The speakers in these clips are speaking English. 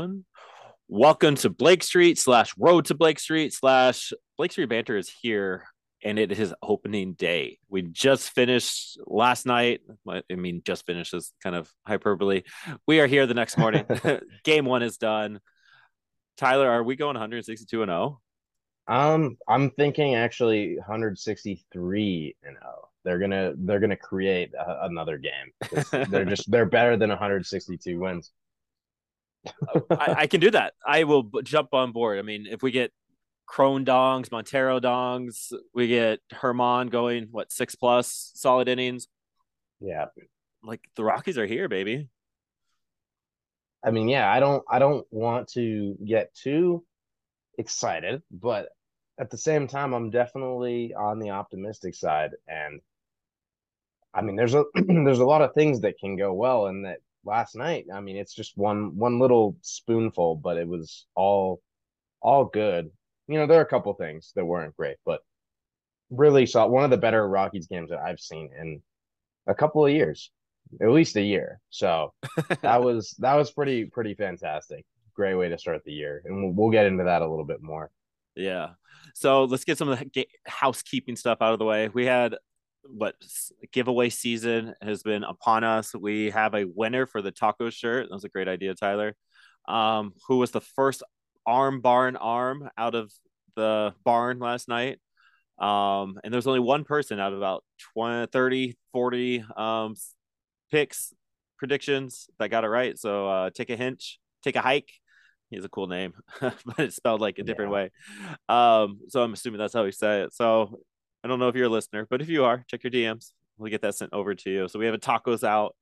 one. Welcome to Blake Street slash Road to Blake Street slash Blake Street Banter is here, and it is opening day. We just finished last night. I mean, just finished is kind of hyperbole. We are here the next morning. Game one is done. Tyler, are we going 162 and 0? Um, I'm thinking actually 163 and 0. They're gonna they're gonna create a, another game. They're just they're better than 162 wins. I, I, can do that. I will b- jump on board. I mean, if we get Cron dongs, Montero dongs, we get Germán going what six plus solid innings. Yeah, like the Rockies are here, baby. I mean, yeah, I don't I don't want to get too excited, but at the same time, I'm definitely on the optimistic side. And I mean, there's a there's a lot of things that can go well, and that last night, I mean, it's just one one little spoonful, but it was all all good. You know, there are a couple things that weren't great, but really saw one of the better Rockies games that I've seen in a couple of years, at least a year. So that was that was pretty pretty fantastic. Great way to start the year, and we'll, we'll get into that a little bit more. Yeah. So let's get some of the housekeeping stuff out of the way. We had what giveaway season has been upon us. We have a winner for the taco shirt. That was a great idea, Tyler. Um, who was the first arm barn arm out of the barn last night? Um, and there's only one person out of about 20, 30, 40 um, picks predictions that got it right. So uh, take a hinge, take a hike. He has a cool name, but it's spelled like a different yeah. way. Um, so I'm assuming that's how he said it. So I don't know if you're a listener, but if you are, check your DMs. We'll get that sent over to you. So we have a tacos out.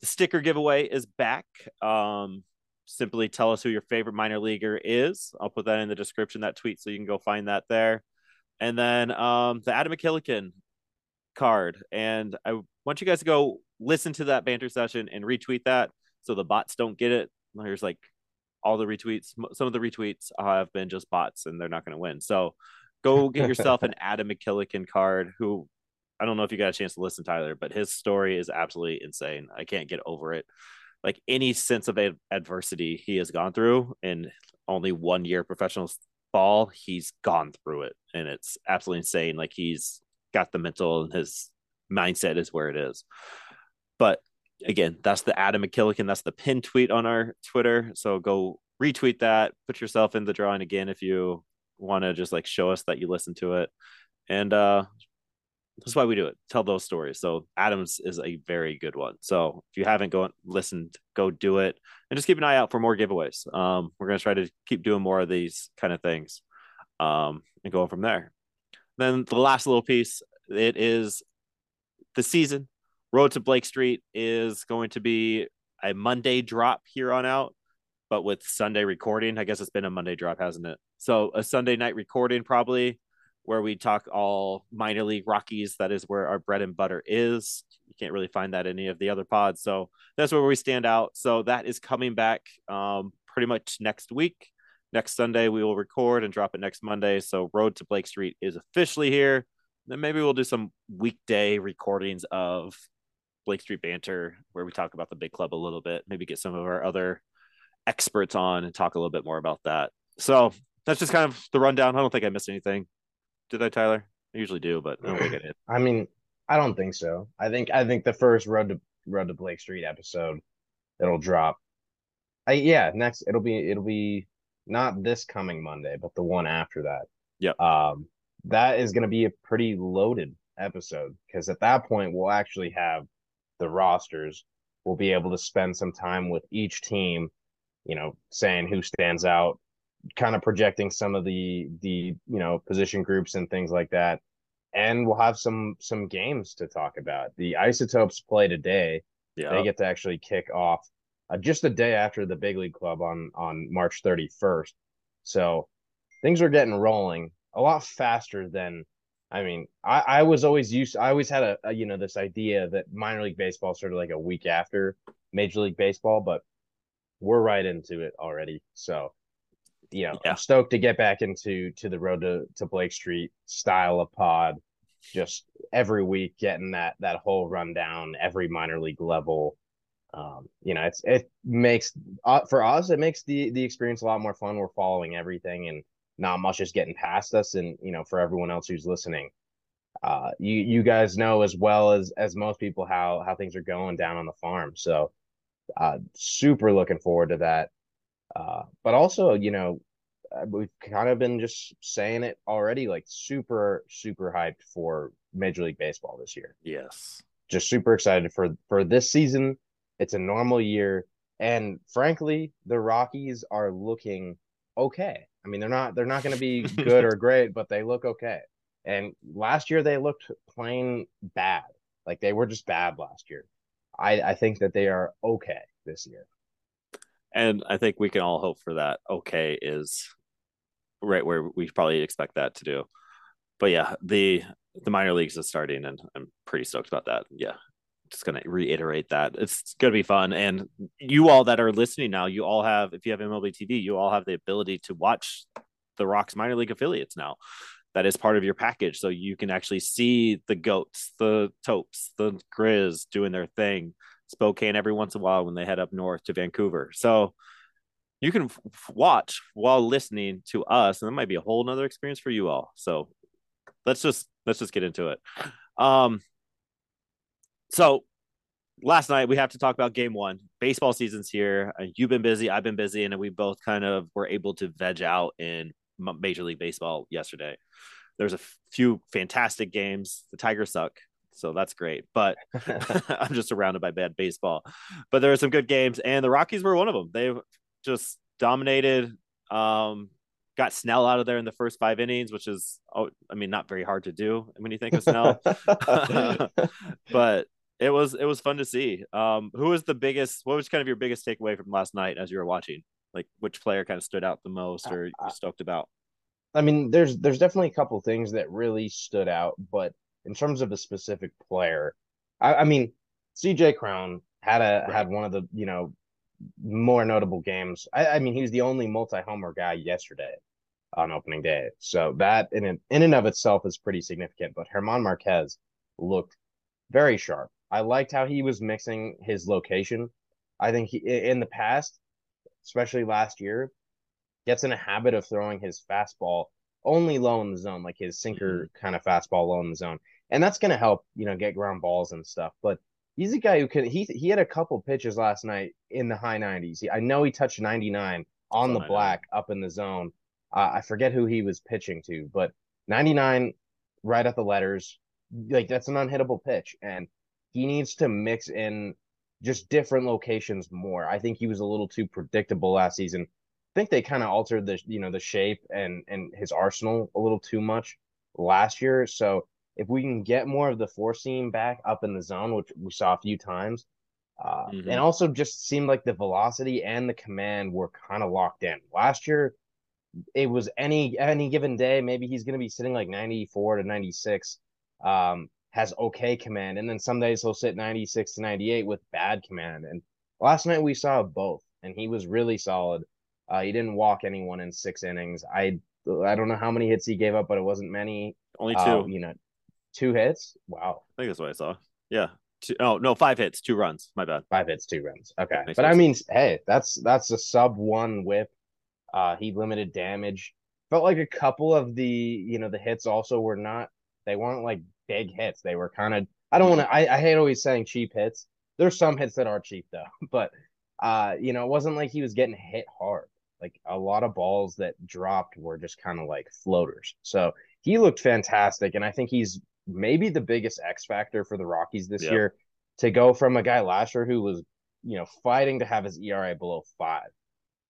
The sticker giveaway is back. Um, simply tell us who your favorite minor leaguer is. I'll put that in the description, that tweet, so you can go find that there. And then um, the Adam McKillican card. And I want you guys to go listen to that banter session and retweet that so the bots don't get it. There's like all the retweets. Some of the retweets have been just bots and they're not going to win. So go get yourself an Adam McKillican card. Who I don't know if you got a chance to listen, Tyler, but his story is absolutely insane. I can't get over it. Like any sense of adversity he has gone through in only one year professional ball, he's gone through it, and it's absolutely insane. Like he's got the mental and his mindset is where it is. But again, that's the Adam McKillican. That's the pin tweet on our Twitter. So go retweet that. Put yourself in the drawing again if you want to just like show us that you listen to it. And uh that's why we do it tell those stories. So adams is a very good one. So if you haven't go listened go do it. And just keep an eye out for more giveaways. Um we're going to try to keep doing more of these kind of things um and going from there. Then the last little piece it is the season. Road to blake street is going to be a monday drop here on out but with sunday recording. I guess it's been a monday drop hasn't it so a Sunday night recording probably where we talk all minor league Rockies. That is where our bread and butter is. You can't really find that any of the other pods. So that's where we stand out. So that is coming back um, pretty much next week. Next Sunday we will record and drop it next Monday. So Road to Blake Street is officially here. Then maybe we'll do some weekday recordings of Blake Street banter where we talk about the big club a little bit. Maybe get some of our other experts on and talk a little bit more about that. So that's just kind of the rundown. I don't think I missed anything. Did I, Tyler? I usually do, but I don't think I did. I mean, I don't think so. I think I think the first Road to Road to Blake Street episode it'll drop. I yeah, next it'll be it'll be not this coming Monday, but the one after that. Yeah. Um that is going to be a pretty loaded episode because at that point we'll actually have the rosters. We'll be able to spend some time with each team, you know, saying who stands out, kind of projecting some of the the you know position groups and things like that. And we'll have some some games to talk about. The isotopes play today. Yeah. They get to actually kick off uh, just a day after the big league club on on march 31st so things are getting rolling a lot faster than i mean i i was always used i always had a, a you know this idea that minor league baseball started like a week after major league baseball but we're right into it already. So you know, yeah. I'm stoked to get back into to the road to, to Blake Street style of pod. Just every week getting that that whole rundown, every minor league level. Um, you know, it's it makes uh, for us it makes the the experience a lot more fun. We're following everything and not much is getting past us. And you know, for everyone else who's listening, uh, you you guys know as well as as most people how how things are going down on the farm. So, uh, super looking forward to that. Uh, but also, you know, uh, we've kind of been just saying it already, like super super hyped for Major League Baseball this year. Yes, just super excited for for this season. It's a normal year, and frankly, the Rockies are looking okay. I mean, they're not they're not going to be good or great, but they look okay. And last year they looked plain bad. Like they were just bad last year. I I think that they are okay this year. And I think we can all hope for that. Okay is right where we probably expect that to do. But yeah, the the minor leagues is starting and I'm pretty stoked about that. Yeah. Just gonna reiterate that. It's gonna be fun. And you all that are listening now, you all have if you have MLB TV, you all have the ability to watch the Rocks minor league affiliates now. That is part of your package. So you can actually see the goats, the topes, the Grizz doing their thing. Spokane every once in a while when they head up north to Vancouver. So you can f- watch while listening to us, and that might be a whole nother experience for you all. So let's just let's just get into it. Um, so last night we have to talk about game one. Baseball season's here. You've been busy, I've been busy, and we both kind of were able to veg out in Major League Baseball yesterday. There's a few fantastic games. The Tigers suck, so that's great. But I'm just surrounded by bad baseball. But there are some good games, and the Rockies were one of them. They just dominated. Um, got Snell out of there in the first five innings, which is, oh, I mean, not very hard to do when you think of Snell. but it was it was fun to see. Um, who was the biggest? What was kind of your biggest takeaway from last night as you were watching? Like, which player kind of stood out the most, or you stoked about? I mean, there's there's definitely a couple things that really stood out, but in terms of a specific player, I, I mean, CJ Cron had a right. had one of the you know more notable games. I, I mean, he was the only multi-homer guy yesterday on opening day, so that in in and of itself is pretty significant. But Germán Marquez looked very sharp. I liked how he was mixing his location. I think he in the past, especially last year, gets in a habit of throwing his fastball only low in the zone, like his sinker mm-hmm. kind of fastball low in the zone. And that's going to help, you know, get ground balls and stuff. But he's a guy who can, he, he had a couple pitches last night in the high 90s. I know he touched 99 on the black up in the zone. Uh, I forget who he was pitching to, but 99 right at the letters. Like that's an unhittable pitch. And he needs to mix in just different locations more. I think he was a little too predictable last season I think they kind of altered the you know the shape and and his arsenal a little too much last year. So if we can get more of the four seam back up in the zone, which we saw a few times, uh, mm-hmm. and also just seemed like the velocity and the command were kind of locked in. Last year, it was any any given day, maybe he's going to be sitting like 94 to 96, um, has okay command, and then some days he'll sit 96 to 98 with bad command. And last night we saw both, and he was really solid. Uh, he didn't walk anyone in six innings. I I don't know how many hits he gave up, but it wasn't many. Only two. Uh, you know, two hits. Wow. I think that's what I saw. Yeah. Two, oh no, five hits, two runs. My bad. Five hits, two runs. Okay, but sense. I mean, hey, that's that's a sub one whip. Uh, he limited damage. Felt like a couple of the you know the hits also were not. They weren't like big hits. They were kind of. I don't want to. I, I hate always saying cheap hits. There's some hits that are cheap though, but uh, you know, it wasn't like he was getting hit hard. Like a lot of balls that dropped were just kind of like floaters. So he looked fantastic. And I think he's maybe the biggest X factor for the Rockies this yep. year to go from a guy last year who was, you know, fighting to have his ERA below five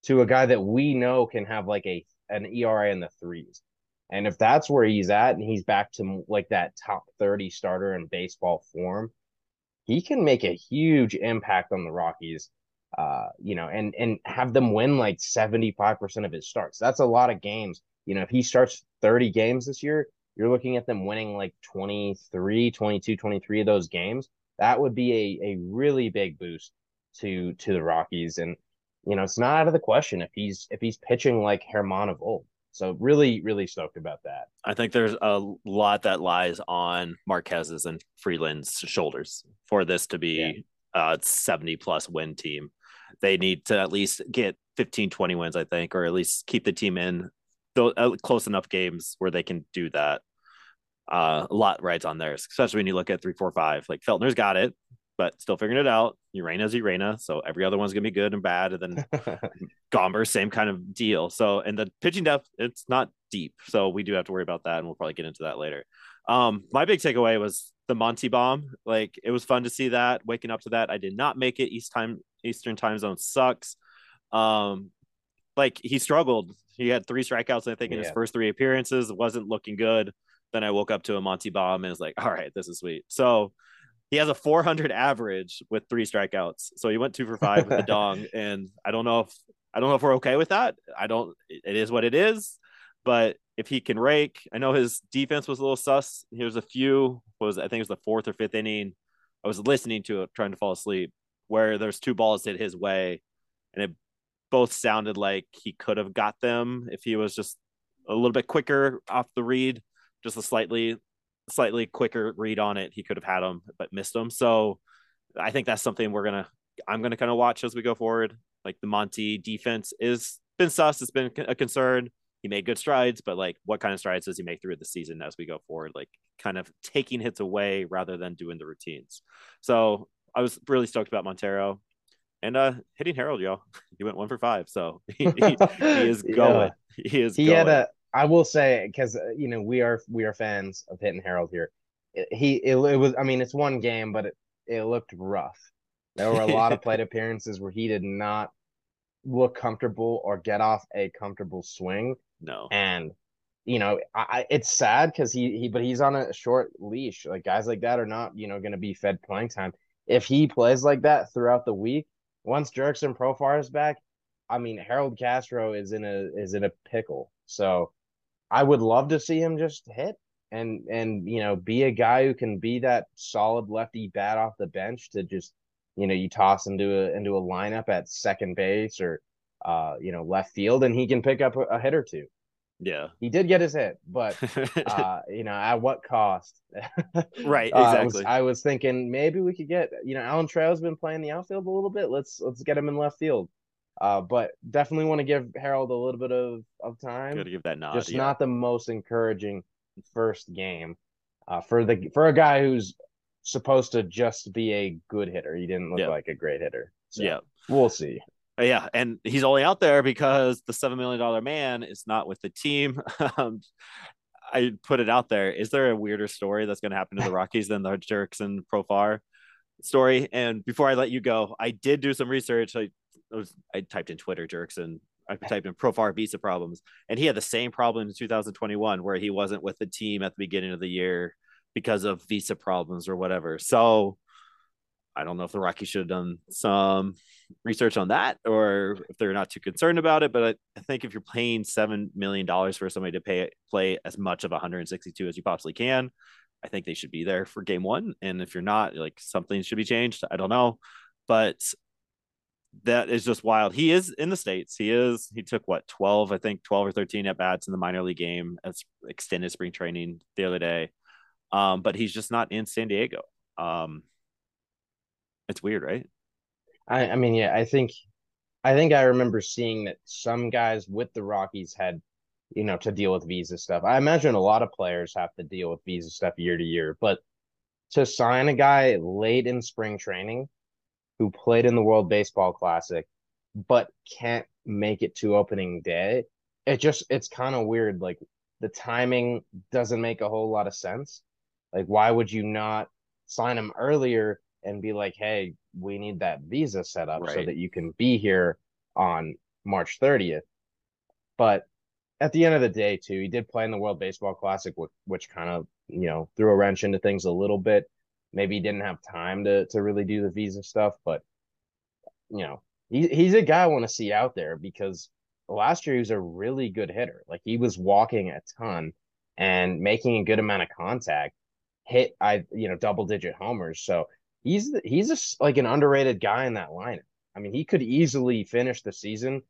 to a guy that we know can have like a an ERA in the threes. And if that's where he's at and he's back to like that top 30 starter in baseball form, he can make a huge impact on the Rockies uh, you know, and and have them win like 75% of his starts. That's a lot of games. You know, if he starts 30 games this year, you're looking at them winning like 23, 22, 23 of those games. That would be a, a really big boost to to the Rockies. And you know, it's not out of the question if he's if he's pitching like Germán of old. So really, really stoked about that. I think there's a lot that lies on Marquez's and Freeland's shoulders for this to be a 70 plus win team. They need to at least get 15, 20 wins, I think, or at least keep the team in those, uh, close enough games where they can do that. Uh, a lot rides on theirs, especially when you look at three, four, five. Like Feltner's got it, but still figuring it out. Ureña's Ureña, so every other one's gonna be good and bad. And then Gomber, same kind of deal. So and the pitching depth, it's not deep, so we do have to worry about that, and we'll probably get into that later. Um, my big takeaway was the Monty bomb. Like it was fun to see that. Waking up to that, I did not make it. East time Eastern time zone sucks. Um, like he struggled. He had three strikeouts, I think, in yeah. his first three appearances. It wasn't looking good. Then I woke up to a Monty bomb and was like, all right, this is sweet. So he has a 400 average with three strikeouts. So he went two for five with the dong, and I don't know if I don't know if we're okay with that. I don't. It is what it is. But if he can rake, I know his defense was a little sus. Here's a few. was I think it was the fourth or fifth inning. I was listening to it, trying to fall asleep, where there's two balls hit his way, and it both sounded like he could have got them if he was just a little bit quicker off the read, just a slightly slightly quicker read on it, he could have had them but missed them. So I think that's something we're gonna I'm gonna kind of watch as we go forward. Like the Monty defense is been sus, it's been a concern. He made good strides, but like what kind of strides does he make through the season as we go forward? Like kind of taking hits away rather than doing the routines. So I was really stoked about Montero. And uh hitting Harold, y'all. He went one for five. So he, he, he is going. Yeah. He is he going. had a I will say because uh, you know we are we are fans of Hitting Harold here. It, he it, it, was I mean it's one game, but it it looked rough. There were a lot of plate appearances where he did not look comfortable or get off a comfortable swing. No, and you know I, it's sad because he he but he's on a short leash. Like guys like that are not you know going to be fed playing time. If he plays like that throughout the week, once Jurickson Profar is back, I mean Harold Castro is in a is in a pickle. So I would love to see him just hit and and you know be a guy who can be that solid lefty bat off the bench to just you know you toss into a into a lineup at second base or uh you know left field and he can pick up a, a hit or two. Yeah, he did get his hit, but uh, you know at what cost? right, exactly. Uh, I, was, I was thinking maybe we could get you know Alan Trejo's been playing the outfield a little bit. Let's let's get him in left field. Uh, but definitely want to give Harold a little bit of, of time. Got to give that nod. Just yeah. not the most encouraging first game uh, for the for a guy who's supposed to just be a good hitter. He didn't look like a great hitter. So yeah, we'll see. Uh, yeah, and he's only out there because the seven million dollar man is not with the team. um, I put it out there. Is there a weirder story that's going to happen to the Rockies than the Jurickson Profar story? And before I let you go, I did do some research. I I was I typed in Twitter jerks and I typed in Profar visa problems, and he had the same problem in 2021 where he wasn't with the team at the beginning of the year because of visa problems or whatever. So I don't know if the Rockies should have done some research on that or if they're not too concerned about it. But I, I think if you're paying seven million dollars for somebody to pay play as much of 162 as you possibly can, I think they should be there for game one. And if you're not, like something should be changed. I don't know, but that is just wild. He is in the states. He is. He took what twelve, I think twelve or thirteen at bats in the minor league game as extended spring training the other day. Um, but he's just not in San Diego. Um, it's weird, right? I, I mean, yeah, I think, I think I remember seeing that some guys with the Rockies had, you know, to deal with visa stuff. I imagine a lot of players have to deal with visa stuff year to year, but to sign a guy late in spring training who played in the World Baseball Classic but can't make it to opening day. It just it's kind of weird like the timing doesn't make a whole lot of sense. Like why would you not sign him earlier and be like, "Hey, we need that visa set up right. so that you can be here on March 30th." But at the end of the day, too, he did play in the World Baseball Classic, which, which kind of you know threw a wrench into things a little bit maybe he didn't have time to to really do the visa stuff, but you know, he, he's a guy I want to see out there because last year he was a really good hitter. Like he was walking a ton and making a good amount of contact, hit I you know double digit homers. So he's he's a, like an underrated guy in that lineup. I mean, he could easily finish the season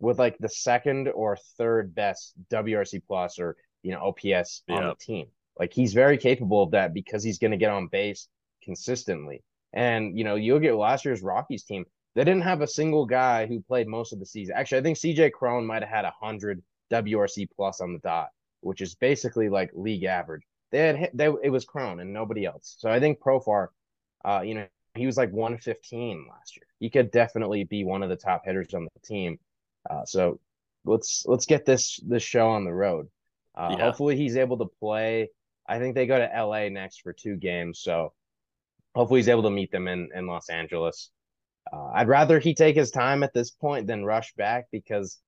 with like the second or third best WRC plus or you know OPS on the team. Like he's very capable of that because he's going to get on base consistently. And you know, you'll get last year's Rockies team; they didn't have a single guy who played most of the season. Actually, I think CJ Cron might have had a hundred WRC plus on the dot, which is basically like league average. They had hit, they it was Cron and nobody else. So I think Profar, uh, you know, he was like 115 last year. He could definitely be one of the top hitters on the team. Uh, so let's let's get this this show on the road. Uh, yeah. Hopefully he's able to play. I think they go to LA next for two games, so hopefully he's able to meet them in in Los Angeles. Uh, I'd rather he take his time at this point than rush back because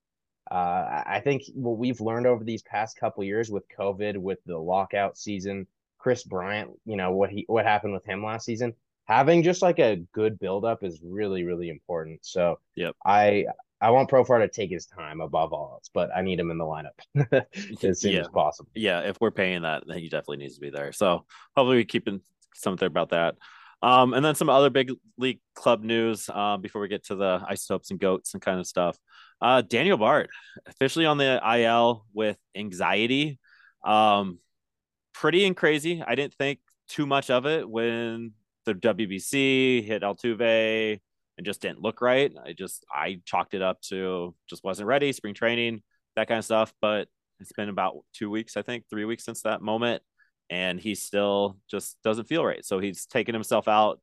uh, I think what we've learned over these past couple years with COVID, with the lockout season, Kris Bryant, you know what he what happened with him last season. Having just like a good buildup is really really important. So yep. I I want Profar to take his time above all else, but I need him in the lineup as soon yeah. as possible. Yeah, if we're paying that, then he definitely needs to be there. So hopefully we keeping something about that. Um, and then some other big league club news uh, before we get to the isotopes and goats and kind of stuff. Uh, Daniel Bard officially on the IL with anxiety. Um, pretty and crazy. I didn't think too much of it when the WBC hit Altuve and just didn't look right. I just I chalked it up to just wasn't ready, spring training, that kind of stuff. But it's been about two weeks, I think, three weeks since that moment, and he still just doesn't feel right. So he's taken himself out,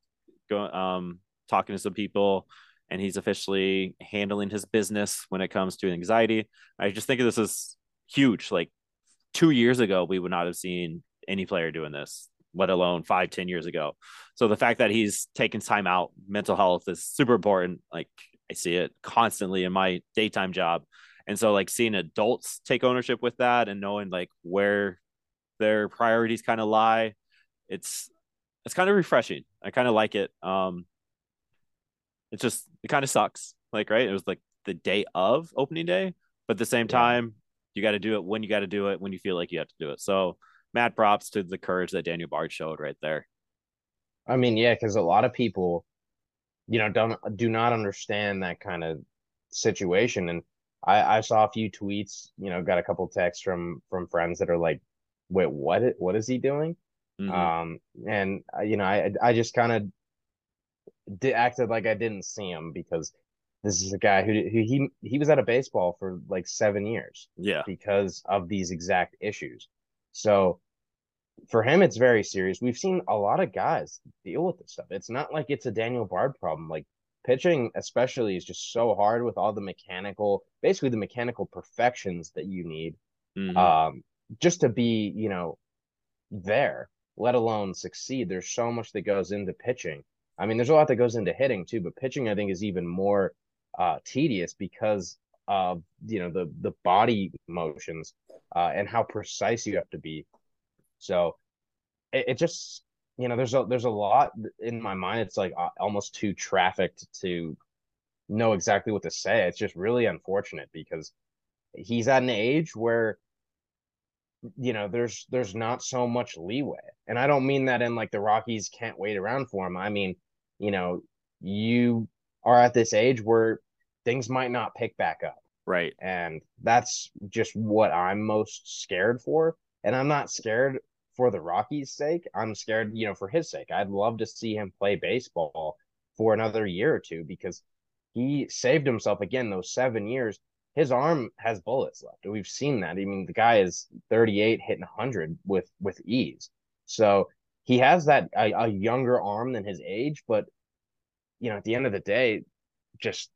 going um talking to some people, and he's officially handling his business when it comes to anxiety. I just think this is huge. Like two years ago, we would not have seen any player doing this let alone five, ten years ago. So the fact that he's taken time out, mental health is super important. Like I see it constantly in my daytime job. And so like seeing adults take ownership with that and knowing like where their priorities kind of lie, it's it's kind of refreshing. I kind of like it. Um it's just it kind of sucks. Like, right? It was like the day of opening day, but at the same time, you got to do it when you got to do it when you feel like you have to do it. So mad props to the courage that Daniel Bard showed right there. I mean, yeah, because a lot of people, you know, don't do not understand that kind of situation. And I, I saw a few tweets, you know, got a couple texts from from friends that are like, "Wait, what? What is he doing?" Mm-hmm. Um, and uh, you know, I I just kind of did, acted like I didn't see him because this is a guy who, who he he was out of baseball for like seven years, yeah, because of these exact issues. So for him, it's very serious. We've seen a lot of guys deal with this stuff. It's not like it's a Daniel Bard problem. Like pitching, especially, is just so hard with all the mechanical, basically the mechanical perfections that you need, mm-hmm. um, just to be, you know, there. Let alone succeed. There's so much that goes into pitching. I mean, there's a lot that goes into hitting too, but pitching, I think, is even more uh, tedious because of you know the the body motions uh, and how precise you have to be. So it, it, just you know there's a there's a lot in my mind. It's like uh, almost too trafficked to know exactly what to say. It's just really unfortunate because he's at an age where you know there's there's not so much leeway and i don't mean that in like the rockies can't wait around for him i mean you know you are at this age where things might not pick back up Right. And that's just what I'm most scared for. And I'm not scared for the Rockies' sake. I'm scared, you know, for his sake. I'd love to see him play baseball for another year or two because he saved himself again those seven years. His arm has bullets left. We've seen that. I mean, the guy is 38 hitting 100 with with ease. So he has that a, a younger arm than his age, but you know, at the end of the day, just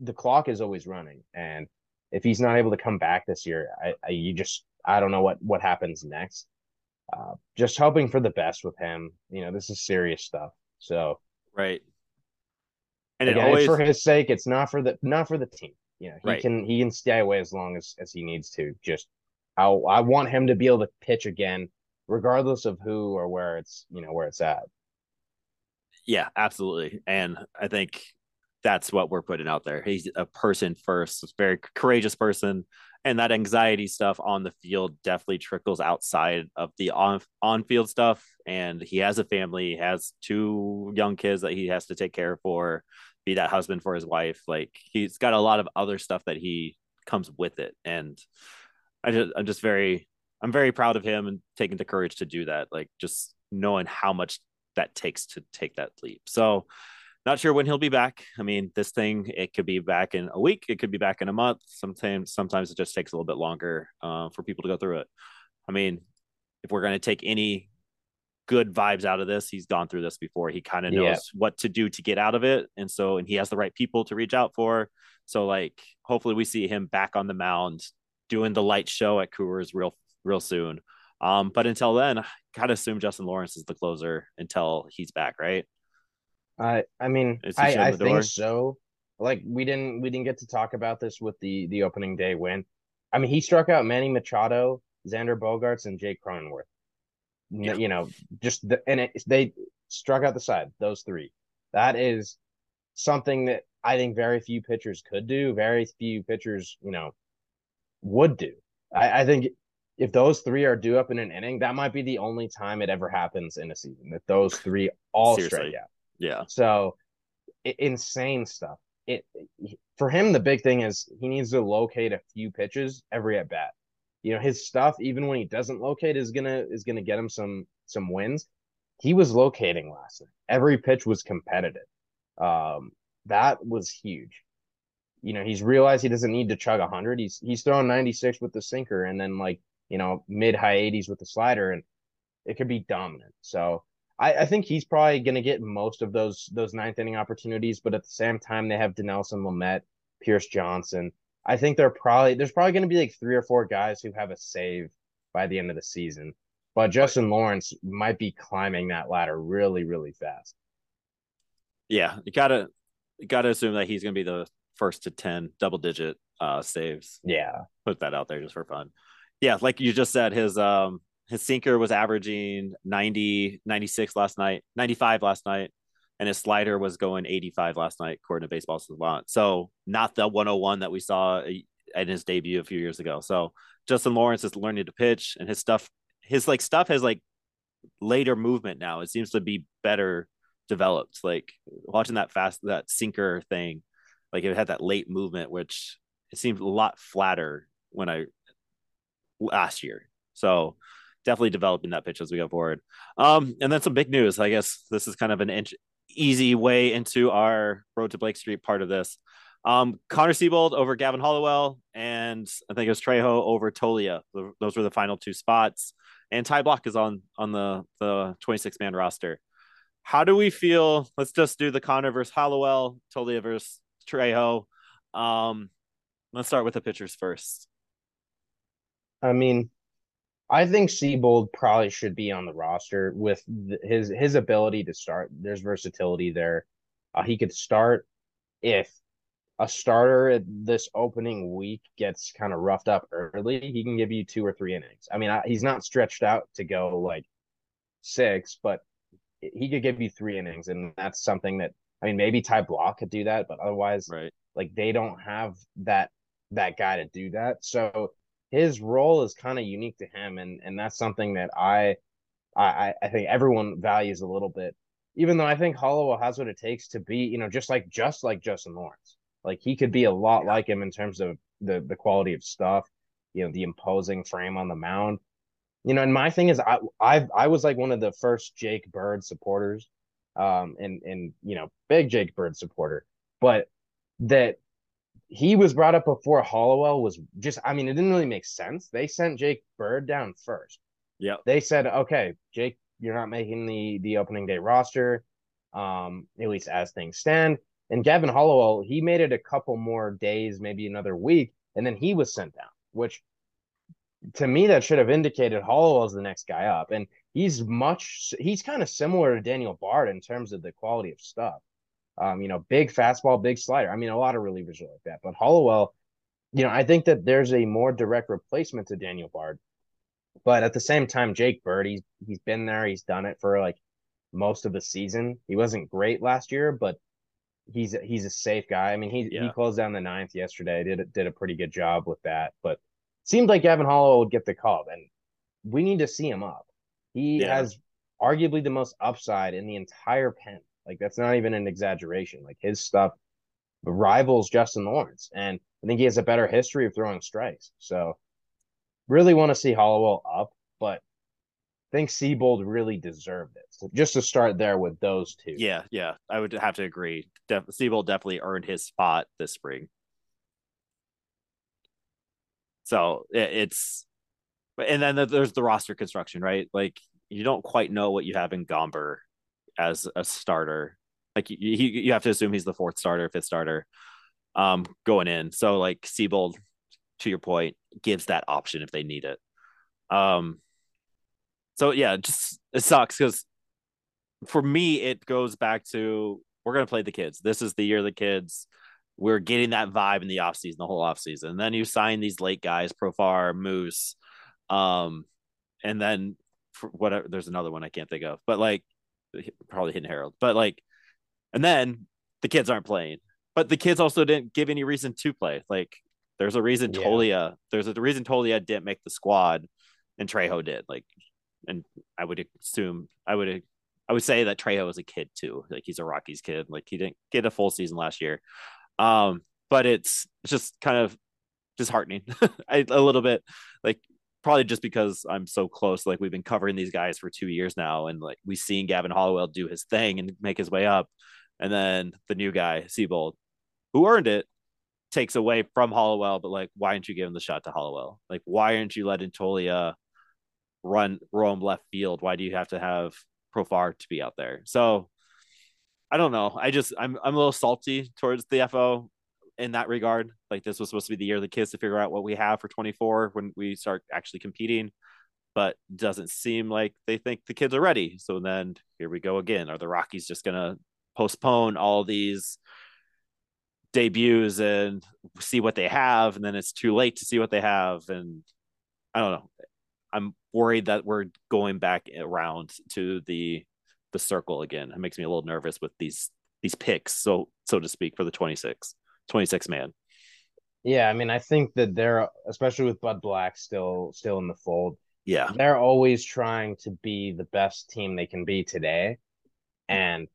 the clock is always running, and if he's not able to come back this year, I, I you just I don't know what what happens next. Uh, just hoping for the best with him. You know, this is serious stuff. So right, and again, always... it's for his sake. It's not for the not for the team. You know, he right. can he can stay away as long as as he needs to. Just I I want him to be able to pitch again, regardless of who or where it's you know where it's at. Yeah, absolutely. And I think that's what we're putting out there. He's a person first, a very courageous person, and that anxiety stuff on the field definitely trickles outside of the on on field stuff. And he has a family, he has two young kids that he has to take care for, be that husband for his wife. Like he's got a lot of other stuff that he comes with it, and I just I'm just very I'm very proud of him and taking the courage to do that. Like just knowing how much that takes to take that leap. So not sure when he'll be back. I mean, this thing it could be back in a week, it could be back in a month. Sometimes sometimes it just takes a little bit longer uh, for people to go through it. I mean, if we're going to take any good vibes out of this, he's gone through this before. He kind of knows yeah. what to do to get out of it, and so and he has the right people to reach out for. So like, hopefully, we see him back on the mound doing the light show at Coors real real soon. Um, but until then, I gotta assume Justin Lawrence is the closer until he's back, right? I I mean, I, I think so. Like we didn't we didn't get to talk about this with the the opening day win. I mean, he struck out Manny Machado, Xander Bogaerts, and Jake Cronenworth. Yeah. You know, just the, and it, they struck out the side. Those three. That is something that I think very few pitchers could do. Very few pitchers, you know, would do. I, I think if those three are due up in an inning, that might be the only time it ever happens in a season that those three all strike out. Yeah. So it, insane stuff. It for him the big thing is he needs to locate a few pitches every at bat. You know, his stuff even when he doesn't locate is going to is going to get him some some wins. He was locating last night. Every pitch was competitive. Um that was huge. You know, he's realized he doesn't need to chug 100. He's he's throwing 96 with the sinker and then like, you know, mid high 80s with the slider and it could be dominant. So I, I think he's probably going to get most of those those ninth inning opportunities, but at the same time, they have Dinelson Lamet, Pierce Johnson. I think they're probably there's probably going to be like three or four guys who have a save by the end of the season. But Justin Lawrence might be climbing that ladder really, really fast. Yeah, you gotta you gotta assume that he's gonna be the first to ten double digit uh saves. Yeah. Put that out there just for fun. Yeah, like you just said, his um his sinker was averaging 90, 96 last night, 95 last night, and his slider was going 85 last night, according to Baseball Savant. So not the 101 that we saw eh, in his debut a few years ago. So Justin Lawrence is learning to pitch, and his stuff, his like stuff has like later movement now. It seems to be better developed. Like watching that fast that sinker thing, like it had that late movement, which it seemed a lot flatter when I last year. So definitely developing that pitch as we go forward. Um, and then some big news. I guess this is kind of an inch, easy way into our road to Blake Street part of this. Um, Connor Seabold over Gavin Hollowell, and I think it was Trejo over Toglia. Those were the final two spots. And Ty Blach is on on the the 26 man roster. How do we feel? Let's just do the Connor versus Hollowell, Toglia versus Trejo. Um, let's start with the pitchers first. I mean, I think Seabold probably should be on the roster with his his ability to start. There's versatility there. Uh, he could start if a starter at this opening week gets kind of roughed up early. He can give you two or three innings. I mean, I, he's not stretched out to go like six, but he could give you three innings, and that's something that I mean, maybe Ty Blach could do that, but otherwise, right? Like they don't have that that guy to do that. So his role is kind of unique to him, and and that's something that I, I I think everyone values a little bit. Even though I think Hollowell has what it takes to be, you know, just like just like Justin Lawrence, like he could be a lot yeah. like him in terms of the the quality of stuff, you know, the imposing frame on the mound. You know, and my thing is, I I I was like one of the first Jake Bird supporters, um, and and you know, big Jake Bird supporter, but that he was brought up before Hollowell was just, I mean, it didn't really make sense. They sent Jake Bird down first. Yeah. They said, okay, Jake, you're not making the the opening day roster, um, at least as things stand. And Gavin Hollowell, he made it a couple more days, maybe another week, and then he was sent down, which to me that should have indicated Hollowell's the next guy up. And he's much he's kind of similar to Daniel Bard in terms of the quality of stuff. Um, you know, big fastball, big slider. I mean, a lot of relievers are like that. But Hollowell, you know, I think that there's a more direct replacement to Daniel Bard. But at the same time, Jake Bird, he's he's been there, he's done it for like most of the season. He wasn't great last year, but he's he's a safe guy. I mean, he yeah. he closed down the ninth yesterday. Did did a pretty good job with that. But seemed like Gavin Hollowell would get the call, and we need to see him up. He yeah. has arguably the most upside in the entire pen. Like that's not even an exaggeration. Like his stuff rivals Justin Lawrence, and I think he has a better history of throwing strikes. So really want to see Hollowell up, but I think Seabold really deserved it. So just to start there with those two. Yeah, yeah, I would have to agree. Def- Seabold definitely earned his spot this spring. So it, it's, and then there's the roster construction, right? Like you don't quite know what you have in Gomber as a starter. Like you, you have to assume he's the fourth starter, fifth starter, um, going in. So like Seabold, to your point, gives that option if they need it. Um, so yeah, just it sucks because for me it goes back to we're gonna play the kids. This is the year the kids. We're getting that vibe in the offseason, the whole offseason. And then you sign these late guys, Profar, Moose, um, and then for whatever there's another one I can't think of, but like probably Hitting Harold. But like and then the kids aren't playing. But the kids also didn't give any reason to play. Like there's a reason yeah. Toglia, there's a reason Toglia didn't make the squad and Trejo did. Like and I would assume I would I would say that Trejo was a kid too. Like he's a Rockies kid. Like he didn't get a full season last year. Um, but it's, it's just kind of disheartening I, a little bit. Like probably just because I'm so close. Like we've been covering these guys for two years now, and like we've seen Gavin Hollowell do his thing and make his way up, and then the new guy Seabold, who earned it, takes away from Hollowell. But like, why aren't you giving the shot to Hollowell? Like, why aren't you letting Toglia run roam left field? Why do you have to have Profar to be out there? So I don't know. I just I'm I'm a little salty towards the FO in that regard. Like this was supposed to be the year of the kids to figure out what we have for 24 when we start actually competing, but doesn't seem like they think the kids are ready. So then here we go again. Are the Rockies just gonna postpone all these debuts and see what they have, and then it's too late to see what they have? And I don't know. I'm worried that we're going back around to the the circle again. It makes me a little nervous with these these picks, so so to speak, for the 26, 26 man. Yeah, I mean, I think that they're especially with Bud Black still still in the fold. Yeah, they're always trying to be the best team they can be today, and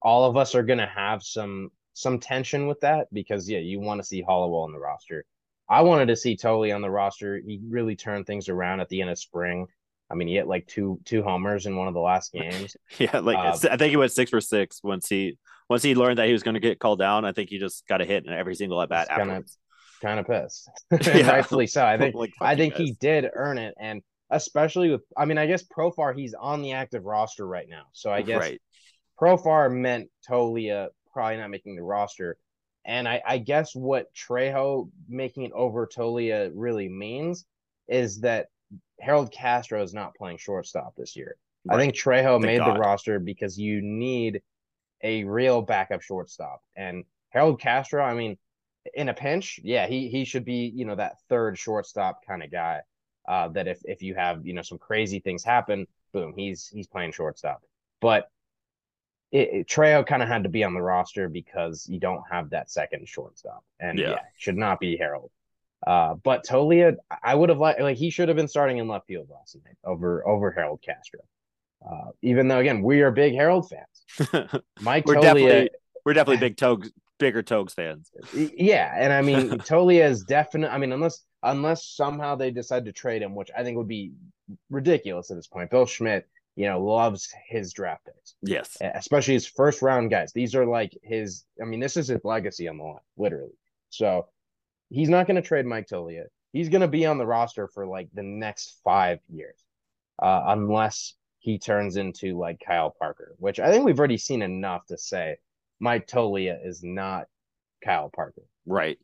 all of us are going to have some some tension with that because yeah, you want to see Hollowell on the roster. I wanted to see Toglia on the roster. He really turned things around at the end of spring. I mean, he hit like two two homers in one of the last games. yeah, like uh, I think he went six for six once he once he learned that he was going to get called down. I think he just got a hit in every single at bat. Kind of, kind of pissed. yeah. Rightfully so. I think like I think he did earn it, and especially with I mean, I guess Profar he's on the active roster right now, so I guess right. Profar meant Toglia probably not making the roster. And I, I guess what Trejo making it over Toglia really means is that Harold Castro is not playing shortstop this year. Right. I think Trejo Thank made God. the roster because you need a real backup shortstop. And Harold Castro, I mean, in a pinch, yeah, he he should be, you know, that third shortstop kind of guy. Uh, that if if you have, you know, some crazy things happen, boom, he's he's playing shortstop. But it, it Trejo kind of had to be on the roster because you don't have that second shortstop. And yeah, yeah should not be Harold. Uh, but Toglia, I would have liked like he should have been starting in left field last night over over Harold Castro. Uh, even though again we are big Harold fans, Mike we're Toglia, definitely we're definitely big Togs bigger Togs fans. Yeah, and I mean Toglia is definite. I mean unless unless somehow they decide to trade him, which I think would be ridiculous at this point. Bill Schmidt, you know, loves his draft picks. Yes, especially his first round guys. These are like his. I mean, this is his legacy on the line, literally. So he's not going to trade Mike Toglia. He's going to be on the roster for like the next five years, uh, unless he turns into like Kyle Parker, which I think we've already seen enough to say Mike Toglia is not Kyle Parker. Right.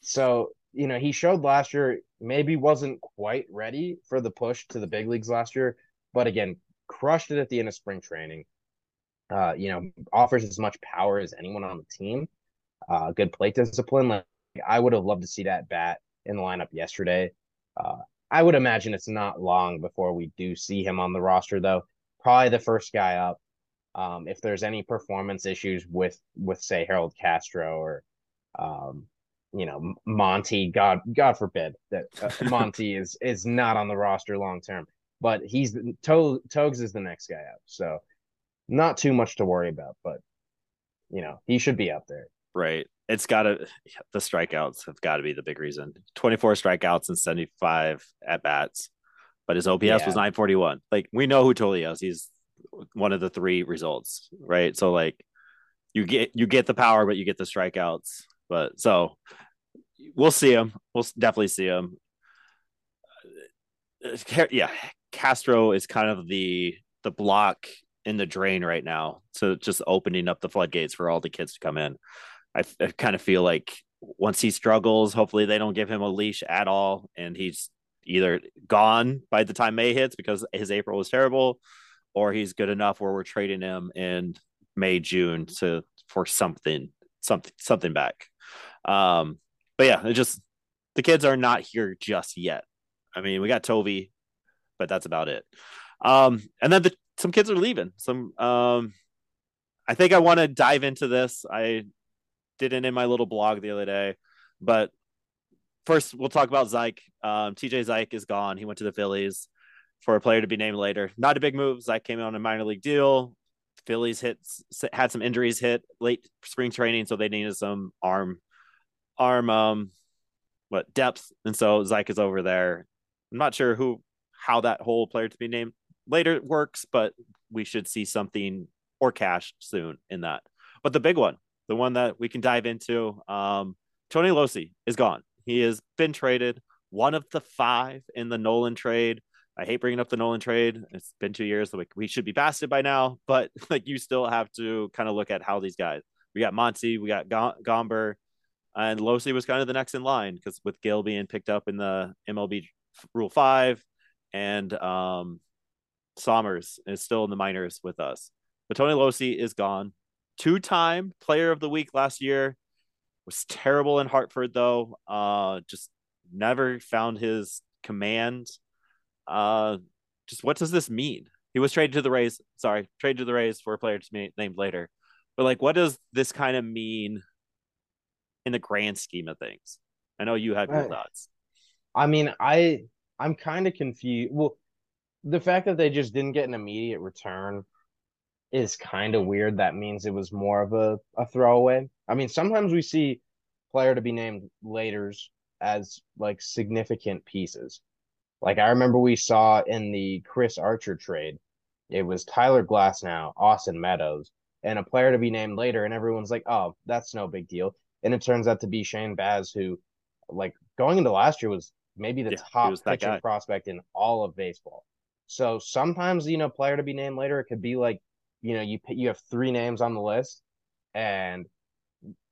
So, you know, he showed last year maybe wasn't quite ready for the push to the big leagues last year, but again, crushed it at the end of spring training. Uh, you know, offers as much power as anyone on the team. Uh, good plate discipline. Like I would have loved to see that bat in the lineup yesterday. Uh, I would imagine it's not long before we do see him on the roster, though. Probably the first guy up. Um, if there's any performance issues with with say Harold Castro or um, you know Monty, God God forbid that uh, Monty is is not on the roster long term, but he's to, Togs is the next guy up, so not too much to worry about, but you know he should be up there. Right it's got to the strikeouts have got to be the big reason 24 strikeouts and 75 at bats but his OPS yeah. was 941. Like we know who Tony is. He's one of the three results, right? So like you get you get the power, but you get the strikeouts. But so we'll see him. We'll definitely see him. Uh, uh, yeah, Castro is kind of the the block in the drain right now. So just opening up the floodgates for all the kids to come in. I, I kind of feel like once he struggles, hopefully they don't give him a leash at all, and he's either gone by the time May hits because his April was terrible, or he's good enough where we're trading him in May June to for something something something back. Um, but yeah, it just the kids are not here just yet. I mean, we got Toby, but that's about it. Um, and then the, some kids are leaving. Some um, I think I want to dive into this. I did it in my little blog the other day, but first we'll talk about Zeuch. Um, TJ Zeuch is gone. He went to the Phillies for a player to be named later. Not a big move. Zeuch came on a minor league deal. Phillies hit had some injuries hit late spring training, so they needed some arm arm um what depth, and so Zeuch is over there. I'm not sure who how that whole player to be named later works, but we should see something or cash soon in that. But the big one, the one that we can dive into, um, Tony Locey is gone. He has been traded, one of the five in the Nolan trade. I hate bringing up the Nolan trade. It's been two years, so we should be past it by now. But like, you still have to kind of look at how these guys. We got Monty, we got Gomber, and Locey was kind of the next in line because with Gil being picked up in the MLB Rule Five, and um, Sommers is still in the minors with us. But Tony Locey is gone. Two-time Player of the Week last year. Was terrible in Hartford though. Uh, just never found his command. Uh, just what does this mean? He was traded to the Rays. Sorry, traded to the Rays for a player to be named later. But like, what does this kind of mean in the grand scheme of things? I know you have your thoughts. I mean, I I'm kind of confused. Well, the fact that they just didn't get an immediate return is kind of weird. That means it was more of a, a throwaway. I mean, sometimes we see player to be named laters as like significant pieces. Like I remember we saw in the Chris Archer trade, it was Tyler Glasnow, Austin Meadows, and a player to be named later, and everyone's like, "Oh, that's no big deal." And it turns out to be Shane Baz, who, like, going into last year was maybe the yeah, top pitching guy. prospect in all of baseball. So sometimes, you know, player to be named later, it could be like, you know, you you have three names on the list, and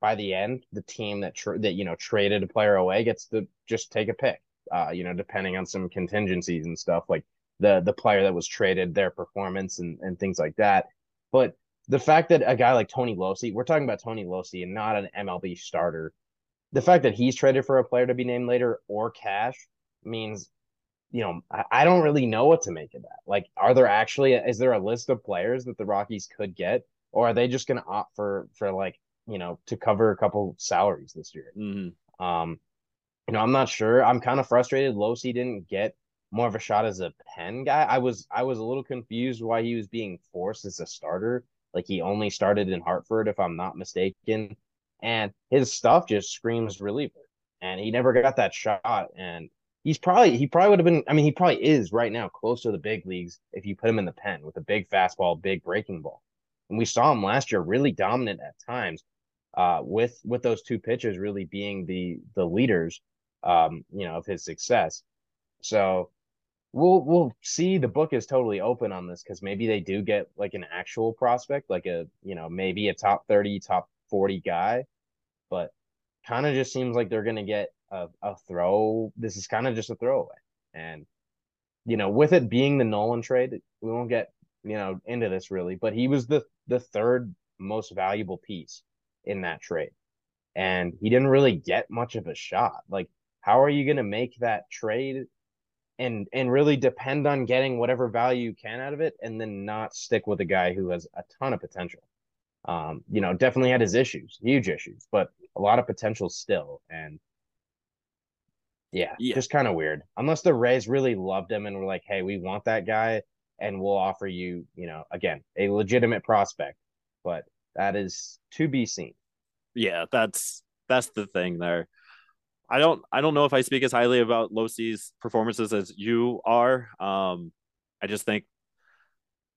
by the end, the team that that you know traded a player away gets to just take a pick. Uh, you know, depending on some contingencies and stuff like the the player that was traded, their performance and and things like that. But the fact that a guy like Tony Locey, we're talking about Tony Locey and not an MLB starter. The fact that he's traded for a player to be named later or cash means you know, I, I don't really know what to make of that. Like, are there actually is there a list of players that the Rockies could get, or are they just going to opt for for like you know to cover a couple salaries this year? Mm-hmm. Um, you know, I'm not sure. I'm kind of frustrated. Locey didn't get more of a shot as a pen guy. I was I was a little confused why he was being forced as a starter. Like he only started in Hartford, if I'm not mistaken. And his stuff just screams reliever. And he never got that shot. And he's probably he probably would have been. I mean, he probably is right now close to the big leagues if you put him in the pen with a big fastball, big breaking ball. And we saw him last year really dominant at times, uh, with with those two pitches really being the the leaders, um, you know, of his success. So we'll we'll see. The book is totally open on this because maybe they do get like an actual prospect, like a you know maybe a top thirty, top forty guy, but kind of just seems like they're gonna get a, a throw. This is kind of just a throwaway. And, you know, with it being the Nolan trade, we won't get, you know, into this really, but he was the, the third most valuable piece in that trade. And he didn't really get much of a shot. Like, how are you going to make that trade and and really depend on getting whatever value you can out of it and then not stick with a guy who has a ton of potential um you know definitely had his issues huge issues but a lot of potential still and yeah, yeah. just kind of weird. Unless the Rays really loved him and were like, "Hey, we want that guy, and we'll offer you, you know, again, a legitimate prospect." But that is to be seen. Yeah, that's that's the thing there. I don't I don't know if I speak as highly about Locey's performances as you are. Um, I just think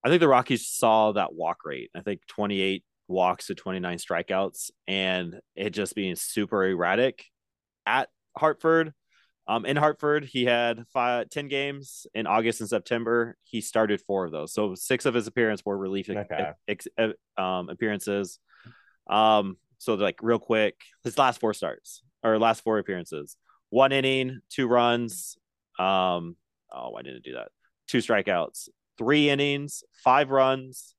I think the Rockies saw that walk rate. I think 28 walks to 29 strikeouts, and it just being super erratic at Hartford. Um, in Hartford, he had five, 10 games in August and September. He started four of those. So six of his appearances were relief okay. ex, ex, um, appearances. Um, so like real quick, his last four starts or last four appearances, one inning, two runs. Um, oh, I didn't do that. Two strikeouts, three innings, five runs,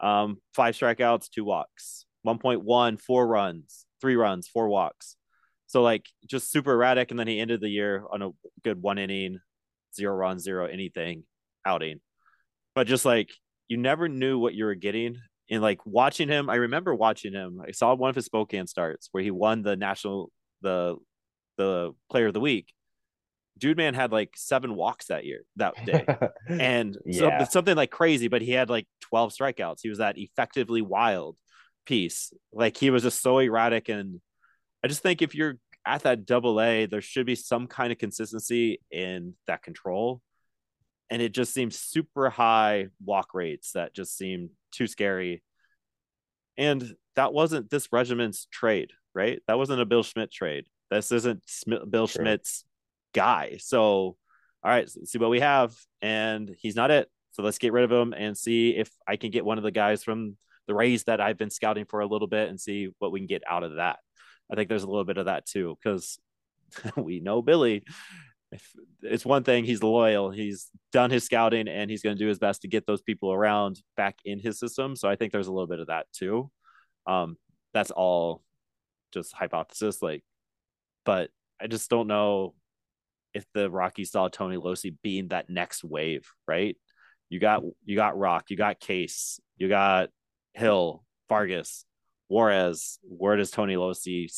um, five strikeouts, two walks, 1.1, four runs, three runs, four walks. So like just super erratic. And then he ended the year on a good one inning, zero runs, zero anything outing. But just like you never knew what you were getting. And like watching him, I remember watching him. I saw one of his Spokane starts where he won the national the the player of the week. Dude man had like seven walks that year, that day. and yeah. so, something like crazy, but he had like 12 strikeouts. He was that effectively wild piece. Like he was just so erratic and I just think if you're at that double A, there should be some kind of consistency in that control. And it just seems super high walk rates that just seem too scary. And that wasn't this regiment's trade, right? That wasn't a Bill Schmidt trade. This isn't Bill sure. Schmidt's guy. So, all right, see what we have. And he's not it. So let's get rid of him and see if I can get one of the guys from the Rays that I've been scouting for a little bit and see what we can get out of that. I think there's a little bit of that too because we know Billy. If it's one thing, he's loyal. He's done his scouting and he's going to do his best to get those people around back in his system. So I think there's a little bit of that too. Um, that's all just hypothesis. Like, but I just don't know if the Rockies saw Tony Locey being that next wave, right? You got you got Rock, you got Case, you got Hill, Vargas, Juarez, where does Tony Locey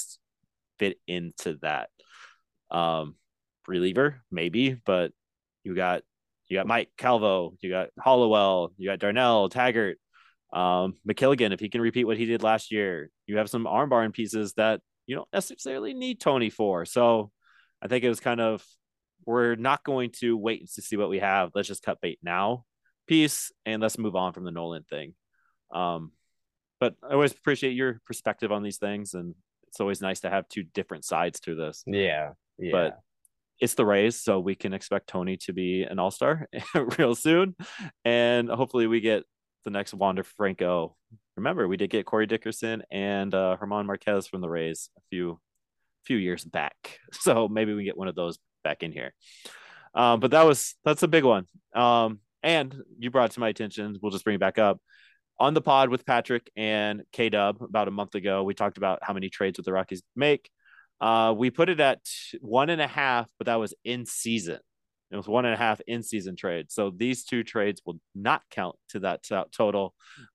fit into that? Um, reliever, maybe, but you got you got Mike Calvo, you got Hollowell, you got Darnell, Taggart, um, McKilligan, if he can repeat what he did last year, you have some arm barn pieces that you don't necessarily need Tony for. So I think it was kind of we're not going to wait to see what we have. Let's just cut bait now, peace, and let's move on from the Nolan thing. Um, but I always appreciate your perspective on these things, and it's always nice to have two different sides to this. Yeah, yeah. But it's the Rays, so we can expect Tony to be an All Star real soon, and hopefully we get the next Wander Franco. Remember, we did get Corey Dickerson and uh, Germán Marquez from the Rays a few few years back, so maybe we get one of those back in here. Um, but that was that's a big one. Um, and you brought to my attention. We'll just bring it back up on the pod with Patrick and K Dub about a month ago. We talked about how many trades would the Rockies make. Uh, we put it at one and a half, but that was in season. It was one and a half in season trade. So these two trades will not count to that t- total.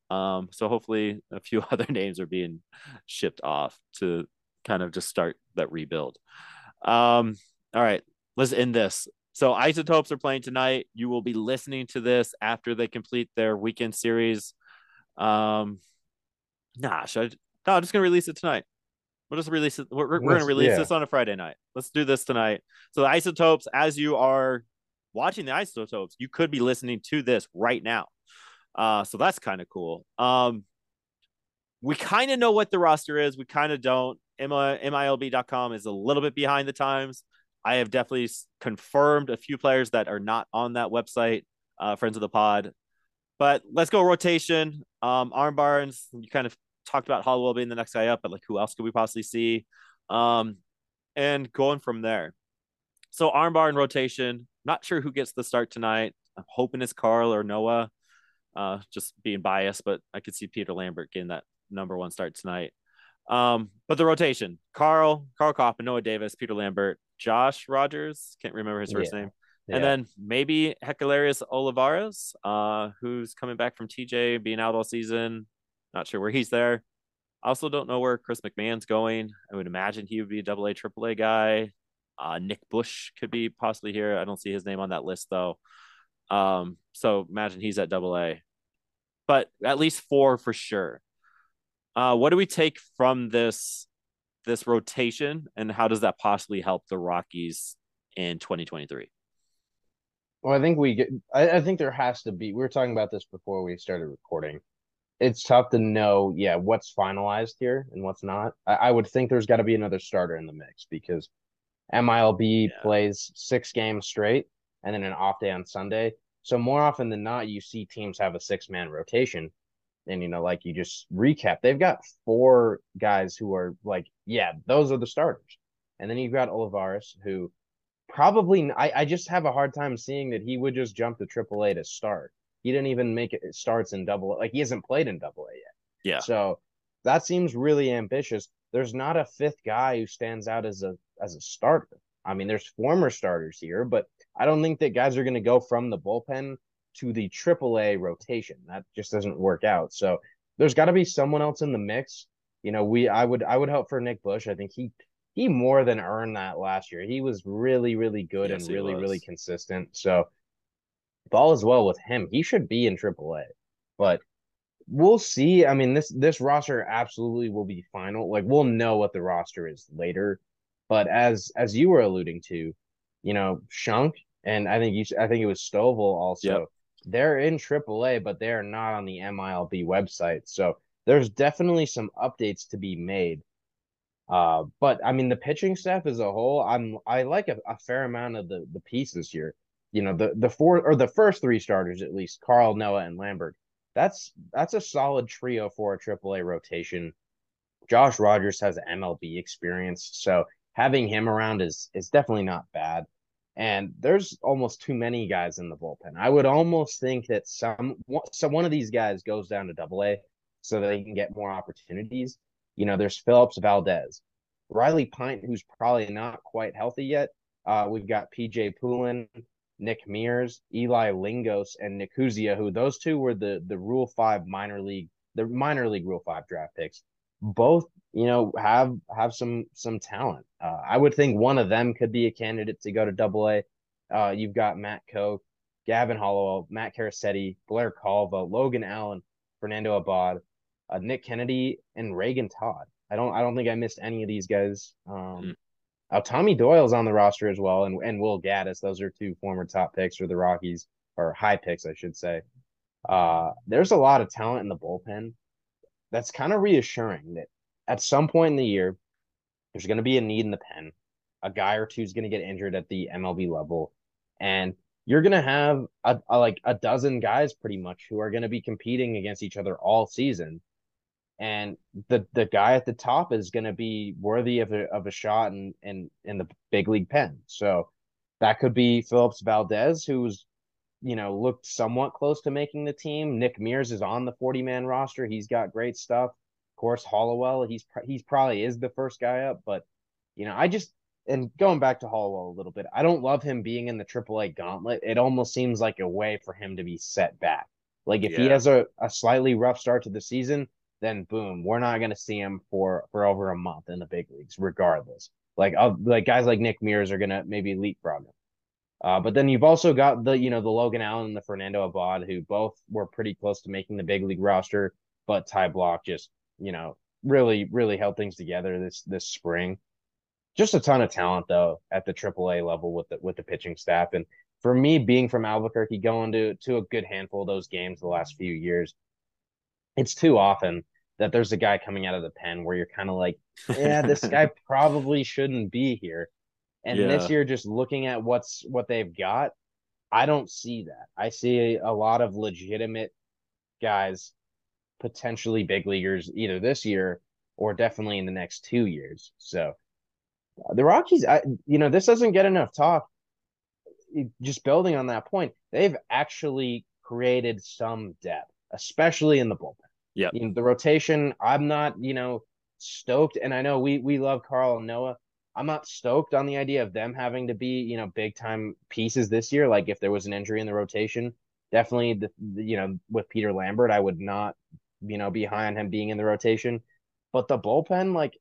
Um, so hopefully a few other names are being shipped off to kind of just start that rebuild. Um, all right, let's end this. So isotopes are playing tonight. You will be listening to this after they complete their weekend series. Um, nah, should I, no, I'm just gonna release it tonight. We'll just release it. We're, we're to release yeah. this on a Friday night. Let's do this tonight. So the isotopes, as you are watching the isotopes, you could be listening to this right now. Uh, so that's kind of cool. Um, we kind of know what the roster is. We kind of don't. MILB.com is a little bit behind the times. I have definitely confirmed a few players that are not on that website, uh, friends of the pod. But let's go rotation. Um, Arm Barnes, you kind of talked about Hollowell being the next guy up, but like who else could we possibly see? Um, and going from there. So armbar and rotation. Not sure who gets the start tonight. I'm hoping it's Karl or Noah. Uh, just being biased, but I could see Peter Lambert getting that number one start tonight. Um, but the rotation: Karl, Karl Kopp, Noah Davis, Peter Lambert, Josh Rogers. Can't remember his first yeah. name. Yeah. And then maybe Helcris Olivarez, uh, who's coming back from TJ being out all season. Not sure where he's there. I also don't know where Chris McMahon's going. I would imagine he would be a double A, triple A guy. Uh, Nick Bush could be possibly here. I don't see his name on that list though. Um, so imagine he's at double A, but at least four for sure. Uh, what do we take from this this rotation, and how does that possibly help the Rockies in 2023? Well, I think we get. I, I think there has to be. We were talking about this before we started recording. It's tough to know, yeah, what's finalized here and what's not. I, I would think there's got to be another starter in the mix because MILB yeah. plays six games straight and then an off day on Sunday. So more often than not, you see teams have a six man rotation. And you know, like you just recap, they've got four guys who are like, yeah, those are the starters. And then you've got Olivarez, who probably I, I just have a hard time seeing that he would just jump to AAA to start. He didn't even make it starts in double like he hasn't played in double A yet. Yeah. So that seems really ambitious. There's not a fifth guy who stands out as a as a starter. I mean, there's former starters here, but I don't think that guys are going to go from the bullpen to the AAA rotation. That just doesn't work out. So there's got to be someone else in the mix. You know, we I would I would hope for Nick Bush. I think he he more than earned that last year. He was really, really good yes, and really, really consistent. So ball is well with him. He should be in AAA, but we'll see. I mean, this this roster absolutely will be final. Like we'll know what the roster is later. But as as you were alluding to, you know, Schunk and I think you I think it was Stovall also. Yep. They're in AAA, but they're not on the MILB website. So there's definitely some updates to be made uh, but I mean, the pitching staff as a whole, I'm I like a, a fair amount of the the pieces here. You know, the the four or the first three starters at least, Karl, Noah, and Lambert. That's that's a solid trio for a AAA rotation. Josh Rogers has MLB experience, so having him around is is definitely not bad. And there's almost too many guys in the bullpen. I would almost think that some so one of these guys goes down to Double A so that they can get more opportunities. You know, there's Phillips Valdez, Riley Pint, who's probably not quite healthy yet. Uh, we've got PJ Poulin, Nick Mears, Eli Lingos, and Nick Kuzia, who those two were the the Rule Five minor league, the minor league Rule Five draft picks. Both, you know, have have some some talent. Uh, I would think one of them could be a candidate to go to Double A. Uh, you've got Matt Koch, Gavin Hollowell, Matt Carasiti, Blair Calvo, Logan Allen, Fernando Abad, uh, Nick Kennedy, and Reagan Todd. I don't I don't think I missed any of these guys. Um, mm. uh, Tommy Doyle's on the roster as well, and and Will Gaddis. Those are two former top picks for the Rockies, or high picks, I should say. Uh, there's a lot of talent in the bullpen. That's kind of reassuring that at some point in the year, there's going to be a need in the pen. A guy or two is going to get injured at the MLB level, and you're going to have a, a, like a dozen guys pretty much who are going to be competing against each other all season and the the guy at the top is going to be worthy of a of a shot in in in the big league pen. So that could be Phillips Valdez, who's you know looked somewhat close to making the team. Nick Mears is on the forty man roster. He's got great stuff. Of course, Hollowell. He's he's probably is the first guy up, but you know I just and going back to Hollowell a little bit, I don't love him being in the AAA gauntlet. It almost seems like a way for him to be set back. Like if yeah. he has a, a slightly rough start to the season, then boom, we're not going to see him for for over a month in the big leagues, regardless. Like uh, like guys like Nick Mears are going to maybe leapfrog him. Uh, but then you've also got the you know the Logan Allen and the Fernando Abad who both were pretty close to making the big league roster, but Ty Blach just you know really really held things together this this spring. Just a ton of talent though at the AAA level with the with the pitching staff, and for me being from Albuquerque, going to to a good handful of those games the last few years, it's too often that there's a guy coming out of the pen where you're kind of like, yeah, this guy probably shouldn't be here. And yeah. this year, just looking at what's what they've got, I don't see that. I see a lot of legitimate guys, potentially big leaguers, either this year or definitely in the next two years. So uh, the Rockies, I, you know, this doesn't get enough talk. Just building on that point, they've actually created some depth, especially in the bullpen. Yeah. You know, the rotation, I'm not, you know, stoked. And I know we we love Karl and Noah. I'm not stoked on the idea of them having to be, you know, big time pieces this year. Like if there was an injury in the rotation, definitely the, the you know, with Peter Lambert, I would not, you know, be high on him being in the rotation. But the bullpen, like,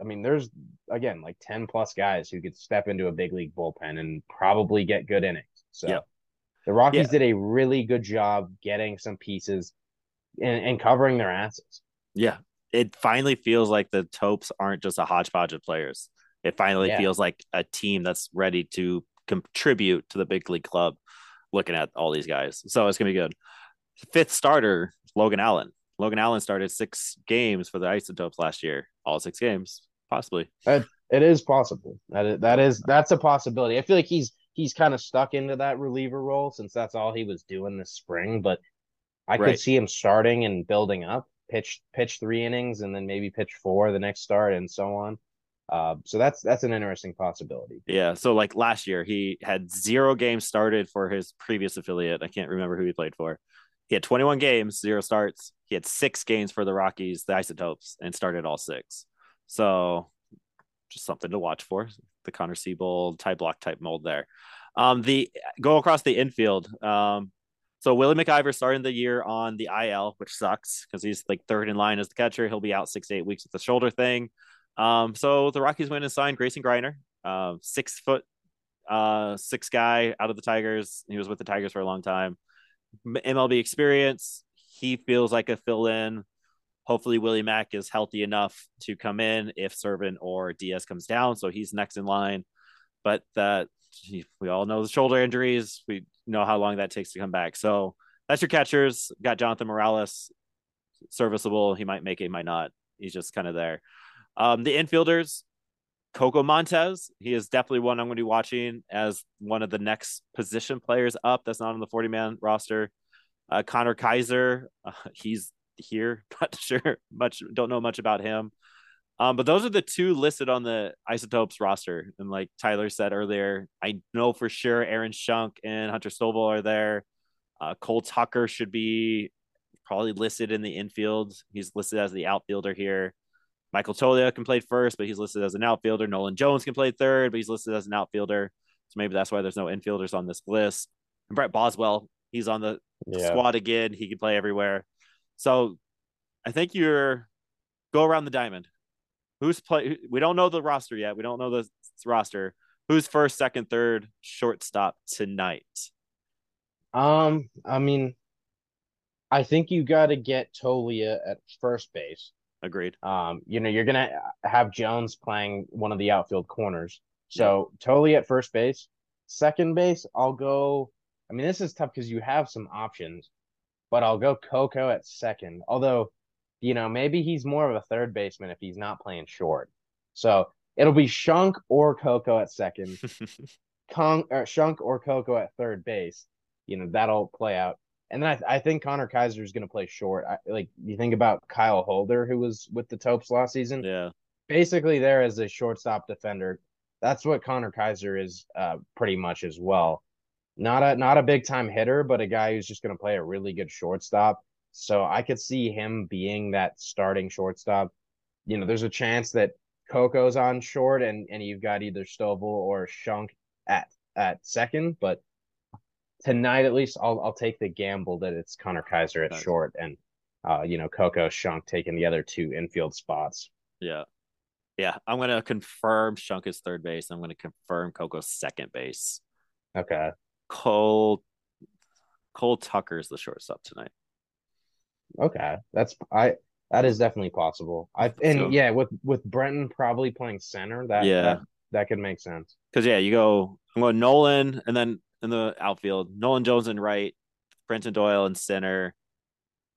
I mean, there's again like 10 plus guys who could step into a big league bullpen and probably get good innings. So yeah. the Rockies yeah. did a really good job getting some pieces and, and covering their asses. Yeah. it finally feels like the Topes aren't just a hodgepodge of players. It finally Yeah. feels like a team that's ready to contribute to the big league club. Looking at all these guys, so it's gonna be good. Fifth starter, Logan Allen. Logan Allen started six games for the Isotopes last year, all six games, possibly. It, it is possible. That is, that is that's a possibility. I feel like he's he's kind of stuck into that reliever role since that's all he was doing this spring. But I Right. could see him starting and building up, pitch pitch three innings, and then maybe pitch four the next start, and so on. Uh, so that's that's an interesting possibility. Yeah. So like last year, he had zero games started for his previous affiliate. I can't remember who he played for. He had 21 games, zero starts. He had six games for the Rockies, the Isotopes, and started all six. So just something to watch for. The Connor Seabold type Blach type mold there. Um, the go across the infield. Um, so Willie MacIver starting the year on the IL, which sucks because he's like third in line as the catcher. He'll be out six to eight weeks with the shoulder thing. Um, so the Rockies went and signed Grayson Greiner, uh, six foot, uh, six guy out of the Tigers. He was with the Tigers for a long time. MLB experience. He feels like a fill in. Hopefully, Willie Mack is healthy enough to come in if Serven or Diaz comes down. So he's next in line. But that we all know the shoulder injuries. We know how long that takes to come back. So that's your catchers. Got Jonathan Morales, serviceable. He might make it, might not. He's just kind of there. Um, the infielders, Coco Montes. He is definitely one I'm going to be watching as one of the next position players up. That's not on the 40 man roster. Uh, Connor Kaiser, uh, he's here. Not sure much. Don't know much about him. Um, but those are the two listed on the Isotopes roster. And like Tyler said earlier, I know for sure Aaron Schunk and Hunter Stovall are there. Uh, Cole Tucker should be probably listed in the infield. He's listed as the outfielder here. Michael Toglia can play first, but he's listed as an outfielder. Nolan Jones can play third, but he's listed as an outfielder. So maybe that's why there's no infielders on this list. And Bret Boswell, he's on the Yeah. squad again. He can play everywhere. So I think you're go around the diamond. Who's play? We don't know the roster yet. We don't know the roster. Who's first, second, third, shortstop tonight? Um, I mean, I think you got to get Toglia at first base. Agreed. Um, you know, you're gonna have Jones playing one of the outfield corners. So Toglia at first base. Second base, I'll go. I mean, this is tough because you have some options, but I'll go Coco at second. Although, you know, maybe he's more of a third baseman if he's not playing short. So it'll be Schunk or Coco at second, Kong or Schunk or Coco at third base. You know, that'll play out. And then I, I think Connor Kaiser is going to play short. I, like you think about Kyle Holder, who was with the Topes last season, yeah. basically there as a shortstop defender. That's what Connor Kaiser is, uh, pretty much as well. Not a not a big time hitter, but a guy who's just going to play a really good shortstop. So I could see him being that starting shortstop. You know, there's a chance that Coco's on short, and and you've got either Stovall or Schunk at at second, but tonight at least I'll I'll take the gamble that it's Connor Kaiser at Nice. short and uh you know Coco Schunk taking the other two infield spots. Yeah. Yeah. I'm going to confirm Schunk is third base. I'm going to confirm Coco's second base. Okay. Cole Cole Tucker is the shortstop tonight. Okay. That's I that is definitely possible. I and So- yeah, with with Brenton probably playing center, that Yeah. that, that could make sense. Because yeah, you go I'm going Nolan and then in the outfield, Nolan Jones and right, Brenton Doyle and center,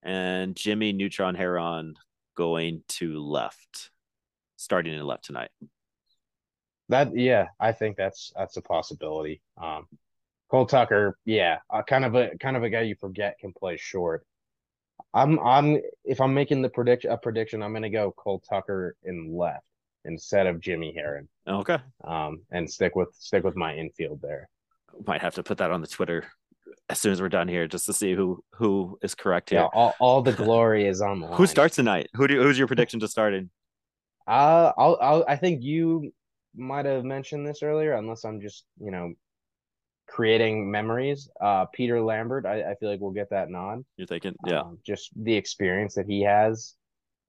and Jimmy Neutron Herron going to left. Starting in left tonight. That yeah, I think that's that's a possibility. Um Cole Tucker, yeah, uh, kind of a kind of a guy you forget can play short. I'm I'm if I'm making the prediction a prediction, I'm gonna go Cole Tucker in left instead of Jimmy Herron. Okay. Um and stick with stick with my infield there. Might have to put that on the Twitter as soon as we're done here just to see who who is correct here. Yeah, all, all the glory is on the line. Who starts tonight? Who do who's your prediction to start in? Uh, I'll, I'll, I think you might have mentioned this earlier, unless I'm just, you know, creating memories. Uh, Peter Lambert, I, I feel like we'll get that nod. You're thinking, yeah. Um, just the experience that he has.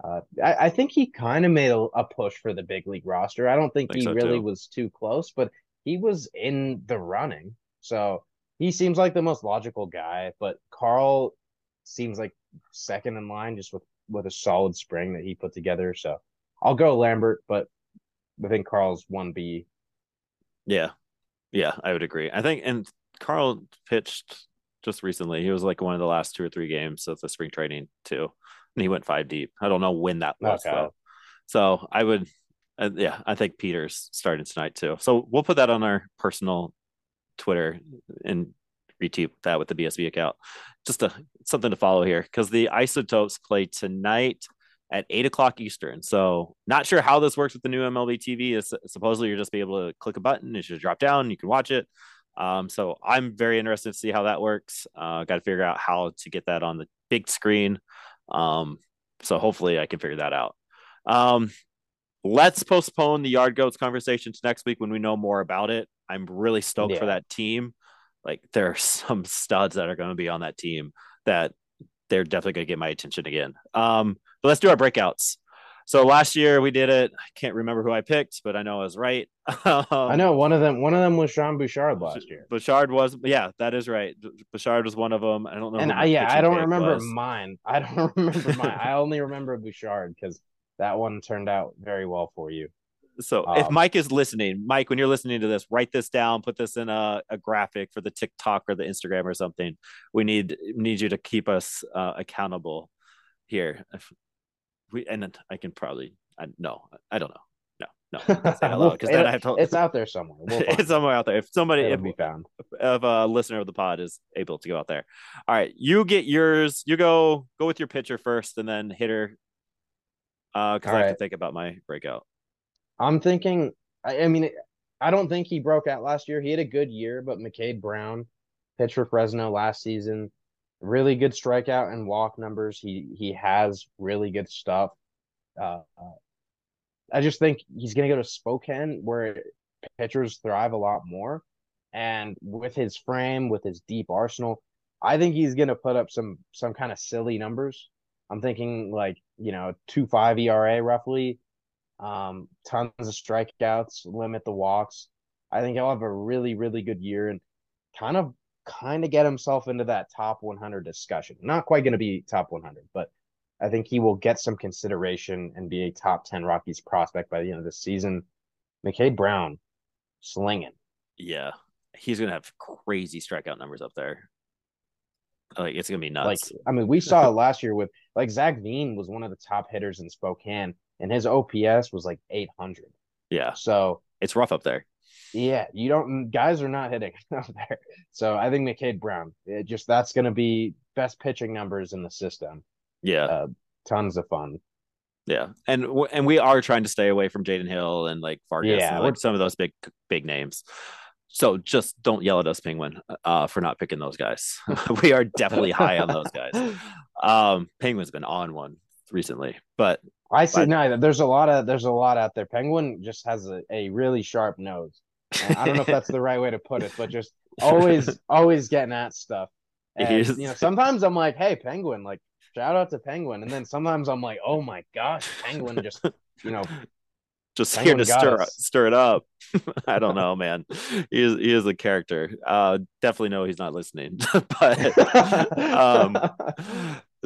Uh, I, I think he kind of made a, a push for the big league roster. I don't think, Think he so, really too. was too close, but he was in the running. So he seems like the most logical guy, but Karl seems like second in line just with with a solid spring that he put together. So I'll go Lambert, but I think Karl's one B. Yeah, yeah, I would agree. I think, and Karl pitched just recently. He was like one of the last two or three games of the spring training too, and he went five deep. I don't know when that was okay. though. So I would, uh, yeah, I think Peter's starting tonight too. So we'll put that on our personal Twitter and retweet that with the BSB account. Just a something to follow here because the Isotopes play tonight at eight o'clock Eastern. So not sure how this works with the new MLB TV. Is supposedly you're just be able to click a button, it should drop down, you can watch it. Um, so I'm very interested to see how that works. Uh, got to figure out how to get that on the big screen. Um, so hopefully I can figure that out. Um, let's postpone the yard goats conversation to next week when we know more about it. I'm really stoked yeah. for that team. Like there are some studs that are going to be on that team that they're definitely going to get my attention again. Um, but let's do our breakouts. So last year we did it. I can't remember who I picked, but I know I was right. um, I know one of them. One of them was Sean Bouchard last year. Bouchard was, yeah, that is right. Bouchard was one of them. I don't know. And I, yeah, I don't remember was. mine. I don't remember mine. I only remember Bouchard because that one turned out very well for you. So um, if Mike is listening, Mike, when you're listening to this, write this down, put this in a, a graphic for the TikTok or the Instagram or something. We need need you to keep us uh, accountable here. We and I can probably I no, I don't know. No, no, because then I have to. It's out there somewhere. We'll it's somewhere out there. If somebody, It'll if be found, if a listener of the pod is able to go out there, all right, you get yours. You go go with your pitcher first, and then hitter. Uh, because I have right. to think about my breakout. I'm thinking. I, I mean, I don't think he broke out last year. He had a good year, but McCade Brown pitched for Fresno last season. Really good strikeout and walk numbers. He he has really good stuff. Uh, uh, I just think he's going to go to Spokane where pitchers thrive a lot more, and with his frame, with his deep arsenal, I think he's going to put up some some kind of silly numbers. I'm thinking like you know two five ERA roughly, um, tons of strikeouts, limit the walks. I think he'll have a really, really good year and kind of kind of get himself into that top 100 discussion. Not quite going to be top 100, but I think he will get some consideration and be a top 10 Rockies prospect by the end of the season. McCade Brown slinging. Yeah. He's going to have crazy strikeout numbers up there. Like it's going to be nuts. Like, I mean, we saw it last year with like Zach Veen was one of the top hitters in Spokane and his OPS was like 800. Yeah. So it's rough up there. Yeah, you don't guys are not hitting up there. So I think McCade Brown, it just that's going to be best pitching numbers in the system. Yeah. Uh, tons of fun. Yeah. And and we are trying to stay away from Jaden Hill and like Vargas yeah, and like some of those big big names. So just don't yell at us, Penguin, uh, for not picking those guys. we are definitely high on those guys. Um, Penguin's been on one recently, but I see. But, no, there's a lot of there's a lot out there. Penguin just has a, a really sharp nose. I don't know if that's the right way to put it, but just always always getting at stuff. And, you know, sometimes I'm like, hey, Penguin, like shout out to Penguin, and then sometimes I'm like, oh my gosh, Penguin just you know just Penguin here to stir stir it up. I don't know, man. He is he is a character. Uh, definitely know he's not listening, but um,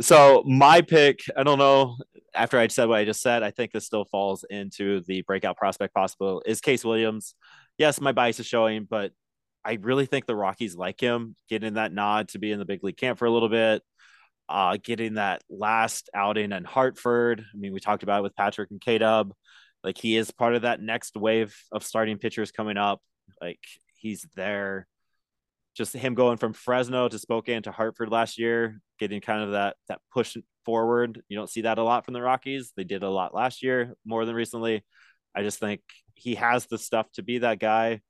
so my pick, I don't know. After I said what I just said, I think this still falls into the breakout prospect possible. Is Case Williams? Yes, my bias is showing, but I really think the Rockies like him, getting that nod to be in the big league camp for a little bit, uh, getting that last outing in Hartford. I mean, we talked about it with Patrick and K Dub. Like he is part of that next wave of starting pitchers coming up. Like he's there just him going from Fresno to Spokane to Hartford last year, getting kind of that that push forward. You don't see that a lot from the Rockies. They did a lot last year, more than recently. I just think he has the stuff to be that guy.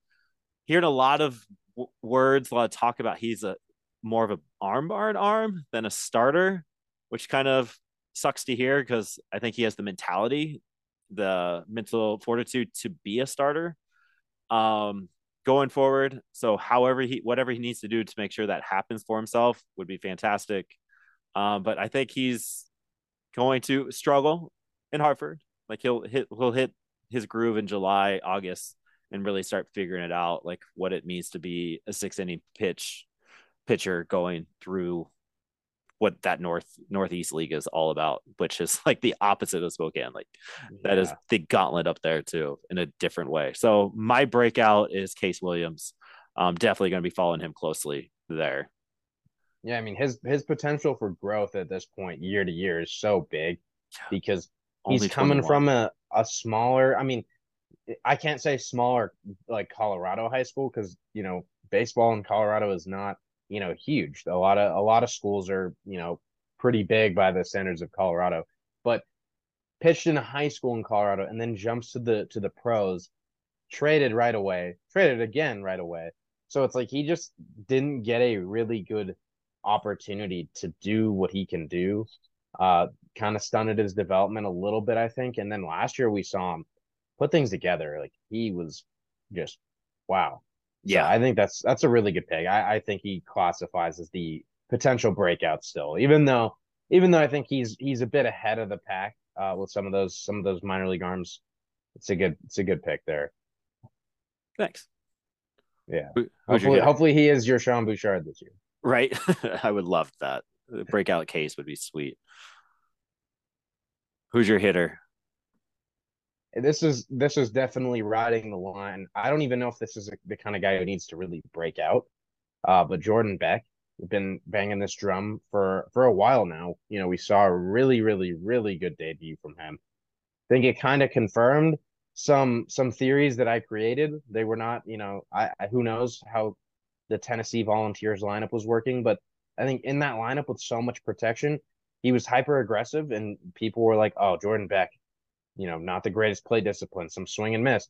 Hearing a lot of w- words, a lot of talk about he's a more of a arm barred arm than a starter, which kind of sucks to hear because I think he has the mentality, the mental fortitude to be a starter. Um, going forward. So, however he, whatever he needs to do to make sure that happens for himself would be fantastic. Um, but I think he's going to struggle in Hartford. Like he'll hit, he'll hit his groove in July, August, and really start figuring it out, like what it means to be a six inning pitch pitcher going through what that north northeast league is all about, which is like the opposite of Spokane. Like yeah. that is the gauntlet up there too in a different way. So my breakout is Case Williams. I'm definitely going to be following him closely there. Yeah, I mean his his potential for growth at this point year to year is so big because he's coming 21. from a, a smaller, I mean, I can't say smaller like Colorado high school because you know baseball in Colorado is not you know huge. A lot of a lot of schools are you know pretty big by the standards of Colorado, but pitched in a high school in Colorado and then jumps to the to the pros, traded right away, traded again right away. So it's like he just didn't get a really good opportunity to do what he can do. Uh, kind of stunted his development a little bit, I think. And then last year we saw him put things together. Like he was just wow. Yeah, so I think that's that's a really good pick. I, I think he classifies as the potential breakout still, even though even though I think he's he's a bit ahead of the pack uh, with some of those some of those minor league arms. It's a good it's a good pick there. Thanks. Yeah. hopefully, hopefully he is your Sean Bouchard this year. Right. I would love that. The breakout case would be sweet. Who's your hitter? This is this is definitely riding the line. I don't even know if this is the kind of guy who needs to really break out. Uh, but Jordan Beck, we've been banging this drum for for a while now. You know, we saw a really, really, really good debut from him. I think it kind of confirmed some some theories that I created. They were not, you know, I, I who knows how the Tennessee Volunteers lineup was working, but I think in that lineup with so much protection, he was hyper aggressive, and people were like, "Oh, Jordan Beck, you know, not the greatest play discipline, some swing and miss.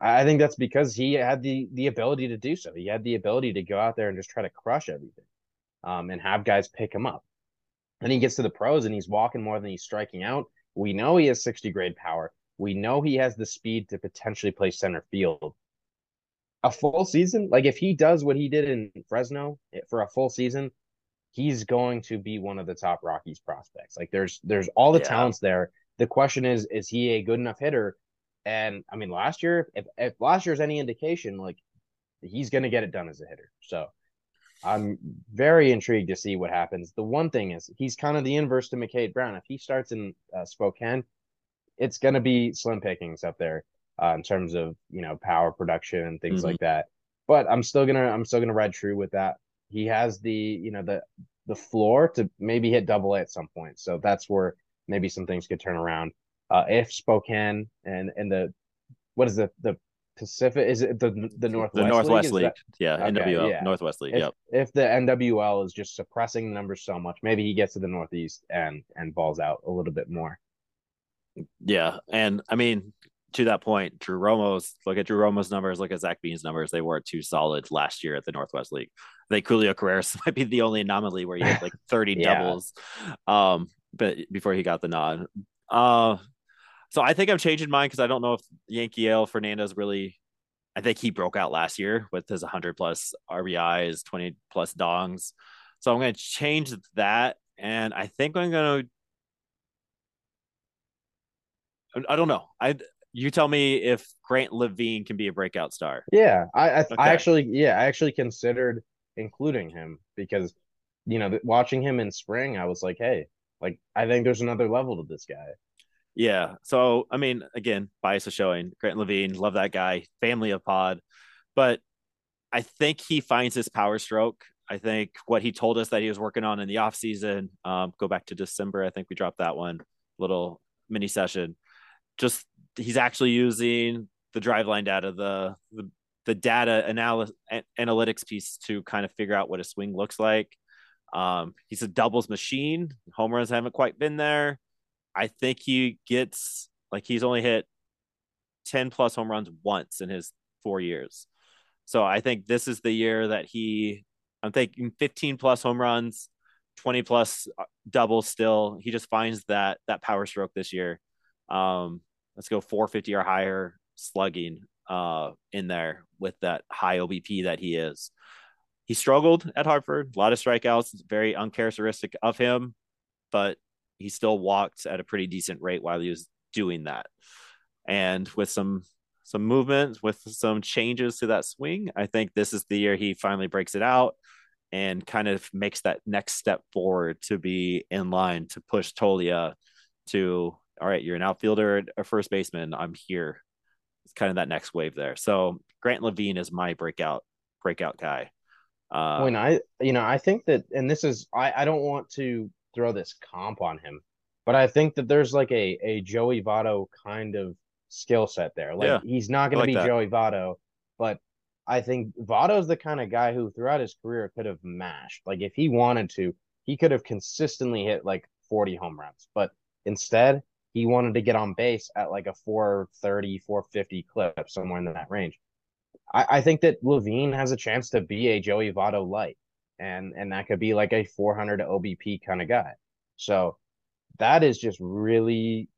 I think that's because he had the the ability to do so. He had the ability to go out there and just try to crush everything, um, and have guys pick him up. And he gets to the pros and he's walking more than he's striking out. We know he has 60 grade power. We know he has the speed to potentially play center field. A full season, like if he does what he did in Fresno eh, for a full season, he's going to be one of the top Rockies prospects. Like there's there's all the yeah. talents there. The question is, is he a good enough hitter? And I mean, last year, if, if last year's any indication, like he's going to get it done as a hitter. So I'm very intrigued to see what happens. The one thing is, he's kind of the inverse to McCade Brown. If he starts in uh, Spokane, it's going to be slim pickings up there uh, in terms of you know power production and things mm-hmm. like that. But I'm still gonna I'm still gonna ride true with that. He has the you know the the floor to maybe hit double A at some point. So that's where maybe some things could turn around. Uh, if Spokane and and the what is the the Pacific is it the the Northwest the Northwest League, League. yeah okay, NWL yeah. Northwest League if, yep if the NWL is just suppressing the numbers so much maybe he gets to the Northeast and and balls out a little bit more yeah and I mean to that point Drew Romo's look at Drew Romo's numbers look at Zach Veen's numbers they weren't too solid last year at the Northwest League I think Julio Carreras might be the only anomaly where he had like 30 yeah. doubles um but before he got the nod. Uh, so I think I'm changing mine because I don't know if Yanquiel Fernandez really. I think he broke out last year with his 100 plus RBIs, 20 plus dongs. So I'm going to change that, and I think I'm going to. I don't know. I you tell me if Grant Lavigne can be a breakout star. Yeah, I I, okay. I actually yeah I actually considered including him because you know watching him in spring I was like hey like I think there's another level to this guy. Yeah. So I mean, again, bias is showing. Grant Lavigne, love that guy, family of pod. But I think he finds his power stroke. I think what he told us that he was working on in the off season, um, go back to December. I think we dropped that one little mini session. Just he's actually using the driveline data, the the, the data analysis analytics piece to kind of figure out what a swing looks like. Um, he's a doubles machine. Home runs haven't quite been there. I think he gets like he's only hit 10 plus home runs once in his four years. So I think this is the year that he, I'm thinking 15 plus home runs, 20 plus uh, doubles still. He just finds that that power stroke this year. Um, let's go 450 or higher slugging uh, in there with that high OBP that he is he struggled at Hartford, a lot of strikeouts, very uncharacteristic of him, but he still walked at a pretty decent rate while he was doing that. And with some some movement, with some changes to that swing, I think this is the year he finally breaks it out. and kind of makes that next step forward to be in line to push Toglia to all right, you're an outfielder, a first baseman. I'm here. It's kind of that next wave there. So Grant Lavigne is my breakout breakout guy. Uh, when I, you know, I think that, and this is, I, I don't want to throw this comp on him, but I think that there's like a a Joey Votto kind of skill set there. Like yeah, he's not going like to be that. Joey Votto, but I think Votto's the kind of guy who throughout his career could have mashed. Like if he wanted to, he could have consistently hit like 40 home runs, but instead he wanted to get on base at like a 430, 450 clip, somewhere in that range. I, I think that Lavigne has a chance to be a Joey Votto light, and and that could be like a 400 OBP kind of guy. So that is just really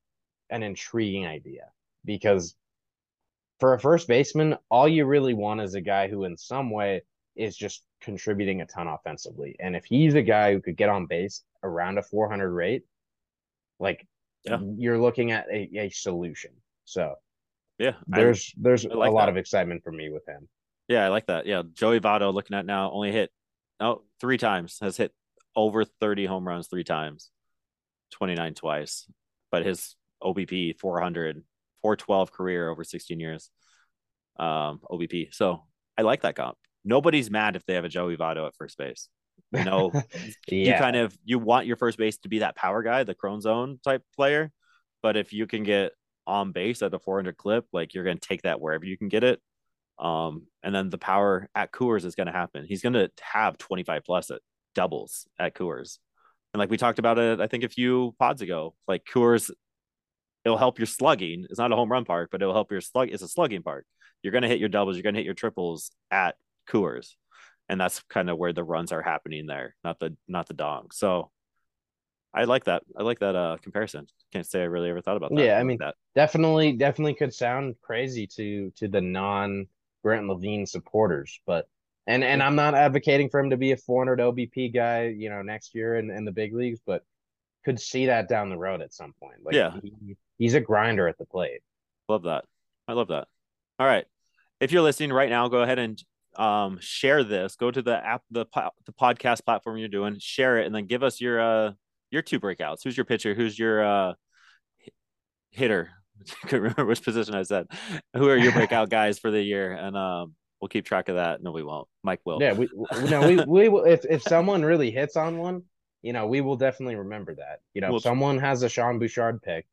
an intriguing idea because for a first baseman, all you really want is a guy who, in some way, is just contributing a ton offensively. And if he's a guy who could get on base around a 400 rate, like yeah. you're looking at a, a solution. So yeah, there's I, there's like a lot that. of excitement for me with him. Yeah, I like that. Yeah, Joey Votto looking at now only hit oh three times has hit over 30 home runs three times, 29 twice, but his OBP 400, 412 career over 16 years, um OBP. So I like that comp. Nobody's mad if they have a Joey Votto at first base. You know, yeah. you kind of you want your first base to be that power guy, the Chrome Zone type player. But if you can get on base at the 400 clip, like you're going to take that wherever you can get it. Um, and then the power at Coors is going to happen. He's going to have 25 plus at doubles at Coors. And like we talked about it, I think a few pods ago, like Coors, it'll help your slugging. It's not a home run park, but it'll help your slug. It's a slugging park. You're going to hit your doubles. You're going to hit your triples at Coors. And that's kind of where the runs are happening there, not the, not the dong. So I like that. I like that uh comparison. Can't say I really ever thought about that. Yeah, I mean that definitely definitely could sound crazy to to the non Grant Lavigne supporters, but and and I'm not advocating for him to be a 400 OBP guy, you know, next year in, in the big leagues, but could see that down the road at some point. Like yeah, he, he's a grinder at the plate. Love that. I love that. All right, if you're listening right now, go ahead and um share this. Go to the app, the the podcast platform you're doing, share it, and then give us your uh your two breakouts. Who's your pitcher? Who's your uh, hitter? I couldn't remember which position I said. Who are your breakout guys for the year? And um, we'll keep track of that. No, we won't. Mike will. Yeah, we no, we we will. If if someone really hits on one, you know, we will definitely remember that. You know, we'll, someone has a Sean Bouchard pick.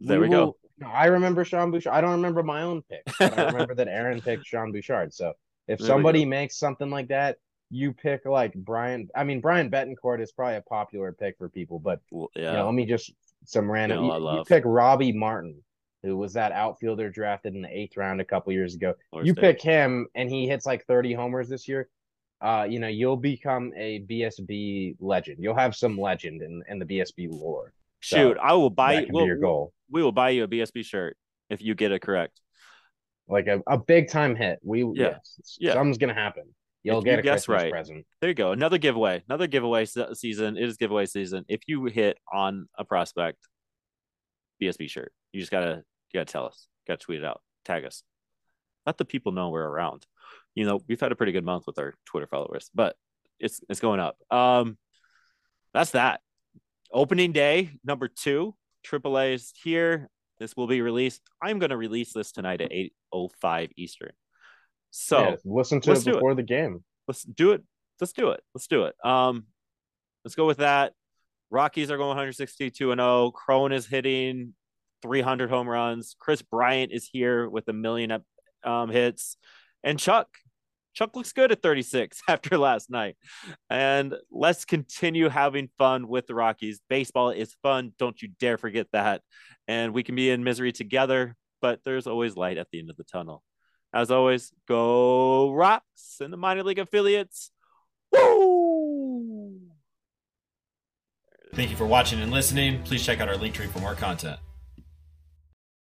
There we, we will, go. I remember Sean Bouchard. I don't remember my own pick, but I remember that Aaron picked Sean Bouchard. So if there somebody makes something like that, you pick like Brian. I mean, Bryant Betancourt is probably a popular pick for people, but well, yeah. You know, let me just some random. You, you, you, pick Robbie Martin, who was that outfielder drafted in the eighth round a couple years ago. you pick him, and he hits like thirty homers this year. Uh, you know, you'll become a BSB legend. You'll have some legend in, in the BSB lore. So Shoot, I will buy you. We'll, your goal. We will buy you a BSB shirt if you get it correct. Like a, a big time hit. We yeah. yes, yeah. something's gonna happen. You'll if get you a guess Christmas right. present. There you go. Another giveaway. Another giveaway season. It is giveaway season. If you hit on a prospect BSB shirt, you just gotta you gotta tell us. You Gotta tweet it out. Tag us. Let the people know we're around. You know, we've had a pretty good month with our Twitter followers, but it's it's going up. Um that's that. Opening day number two. AAA is here. This will be released. I'm going to release this tonight at 8:05 Eastern. So yeah, listen to it before it. the game. Let's do it. Let's do it. Let's do it. Um, let's go with that. Rockies are going 162 and 0. Cron is hitting 300 home runs. Kris Bryant is here with a million um, hits, and Chuck. Chuck looks good at 36 after last night. And let's continue having fun with the Rockies. Baseball is fun. Don't you dare forget that. And we can be in misery together, but there's always light at the end of the tunnel. As always, go Rocks and the minor league affiliates. Woo! Thank you for watching and listening. Please check out our link tree for more content.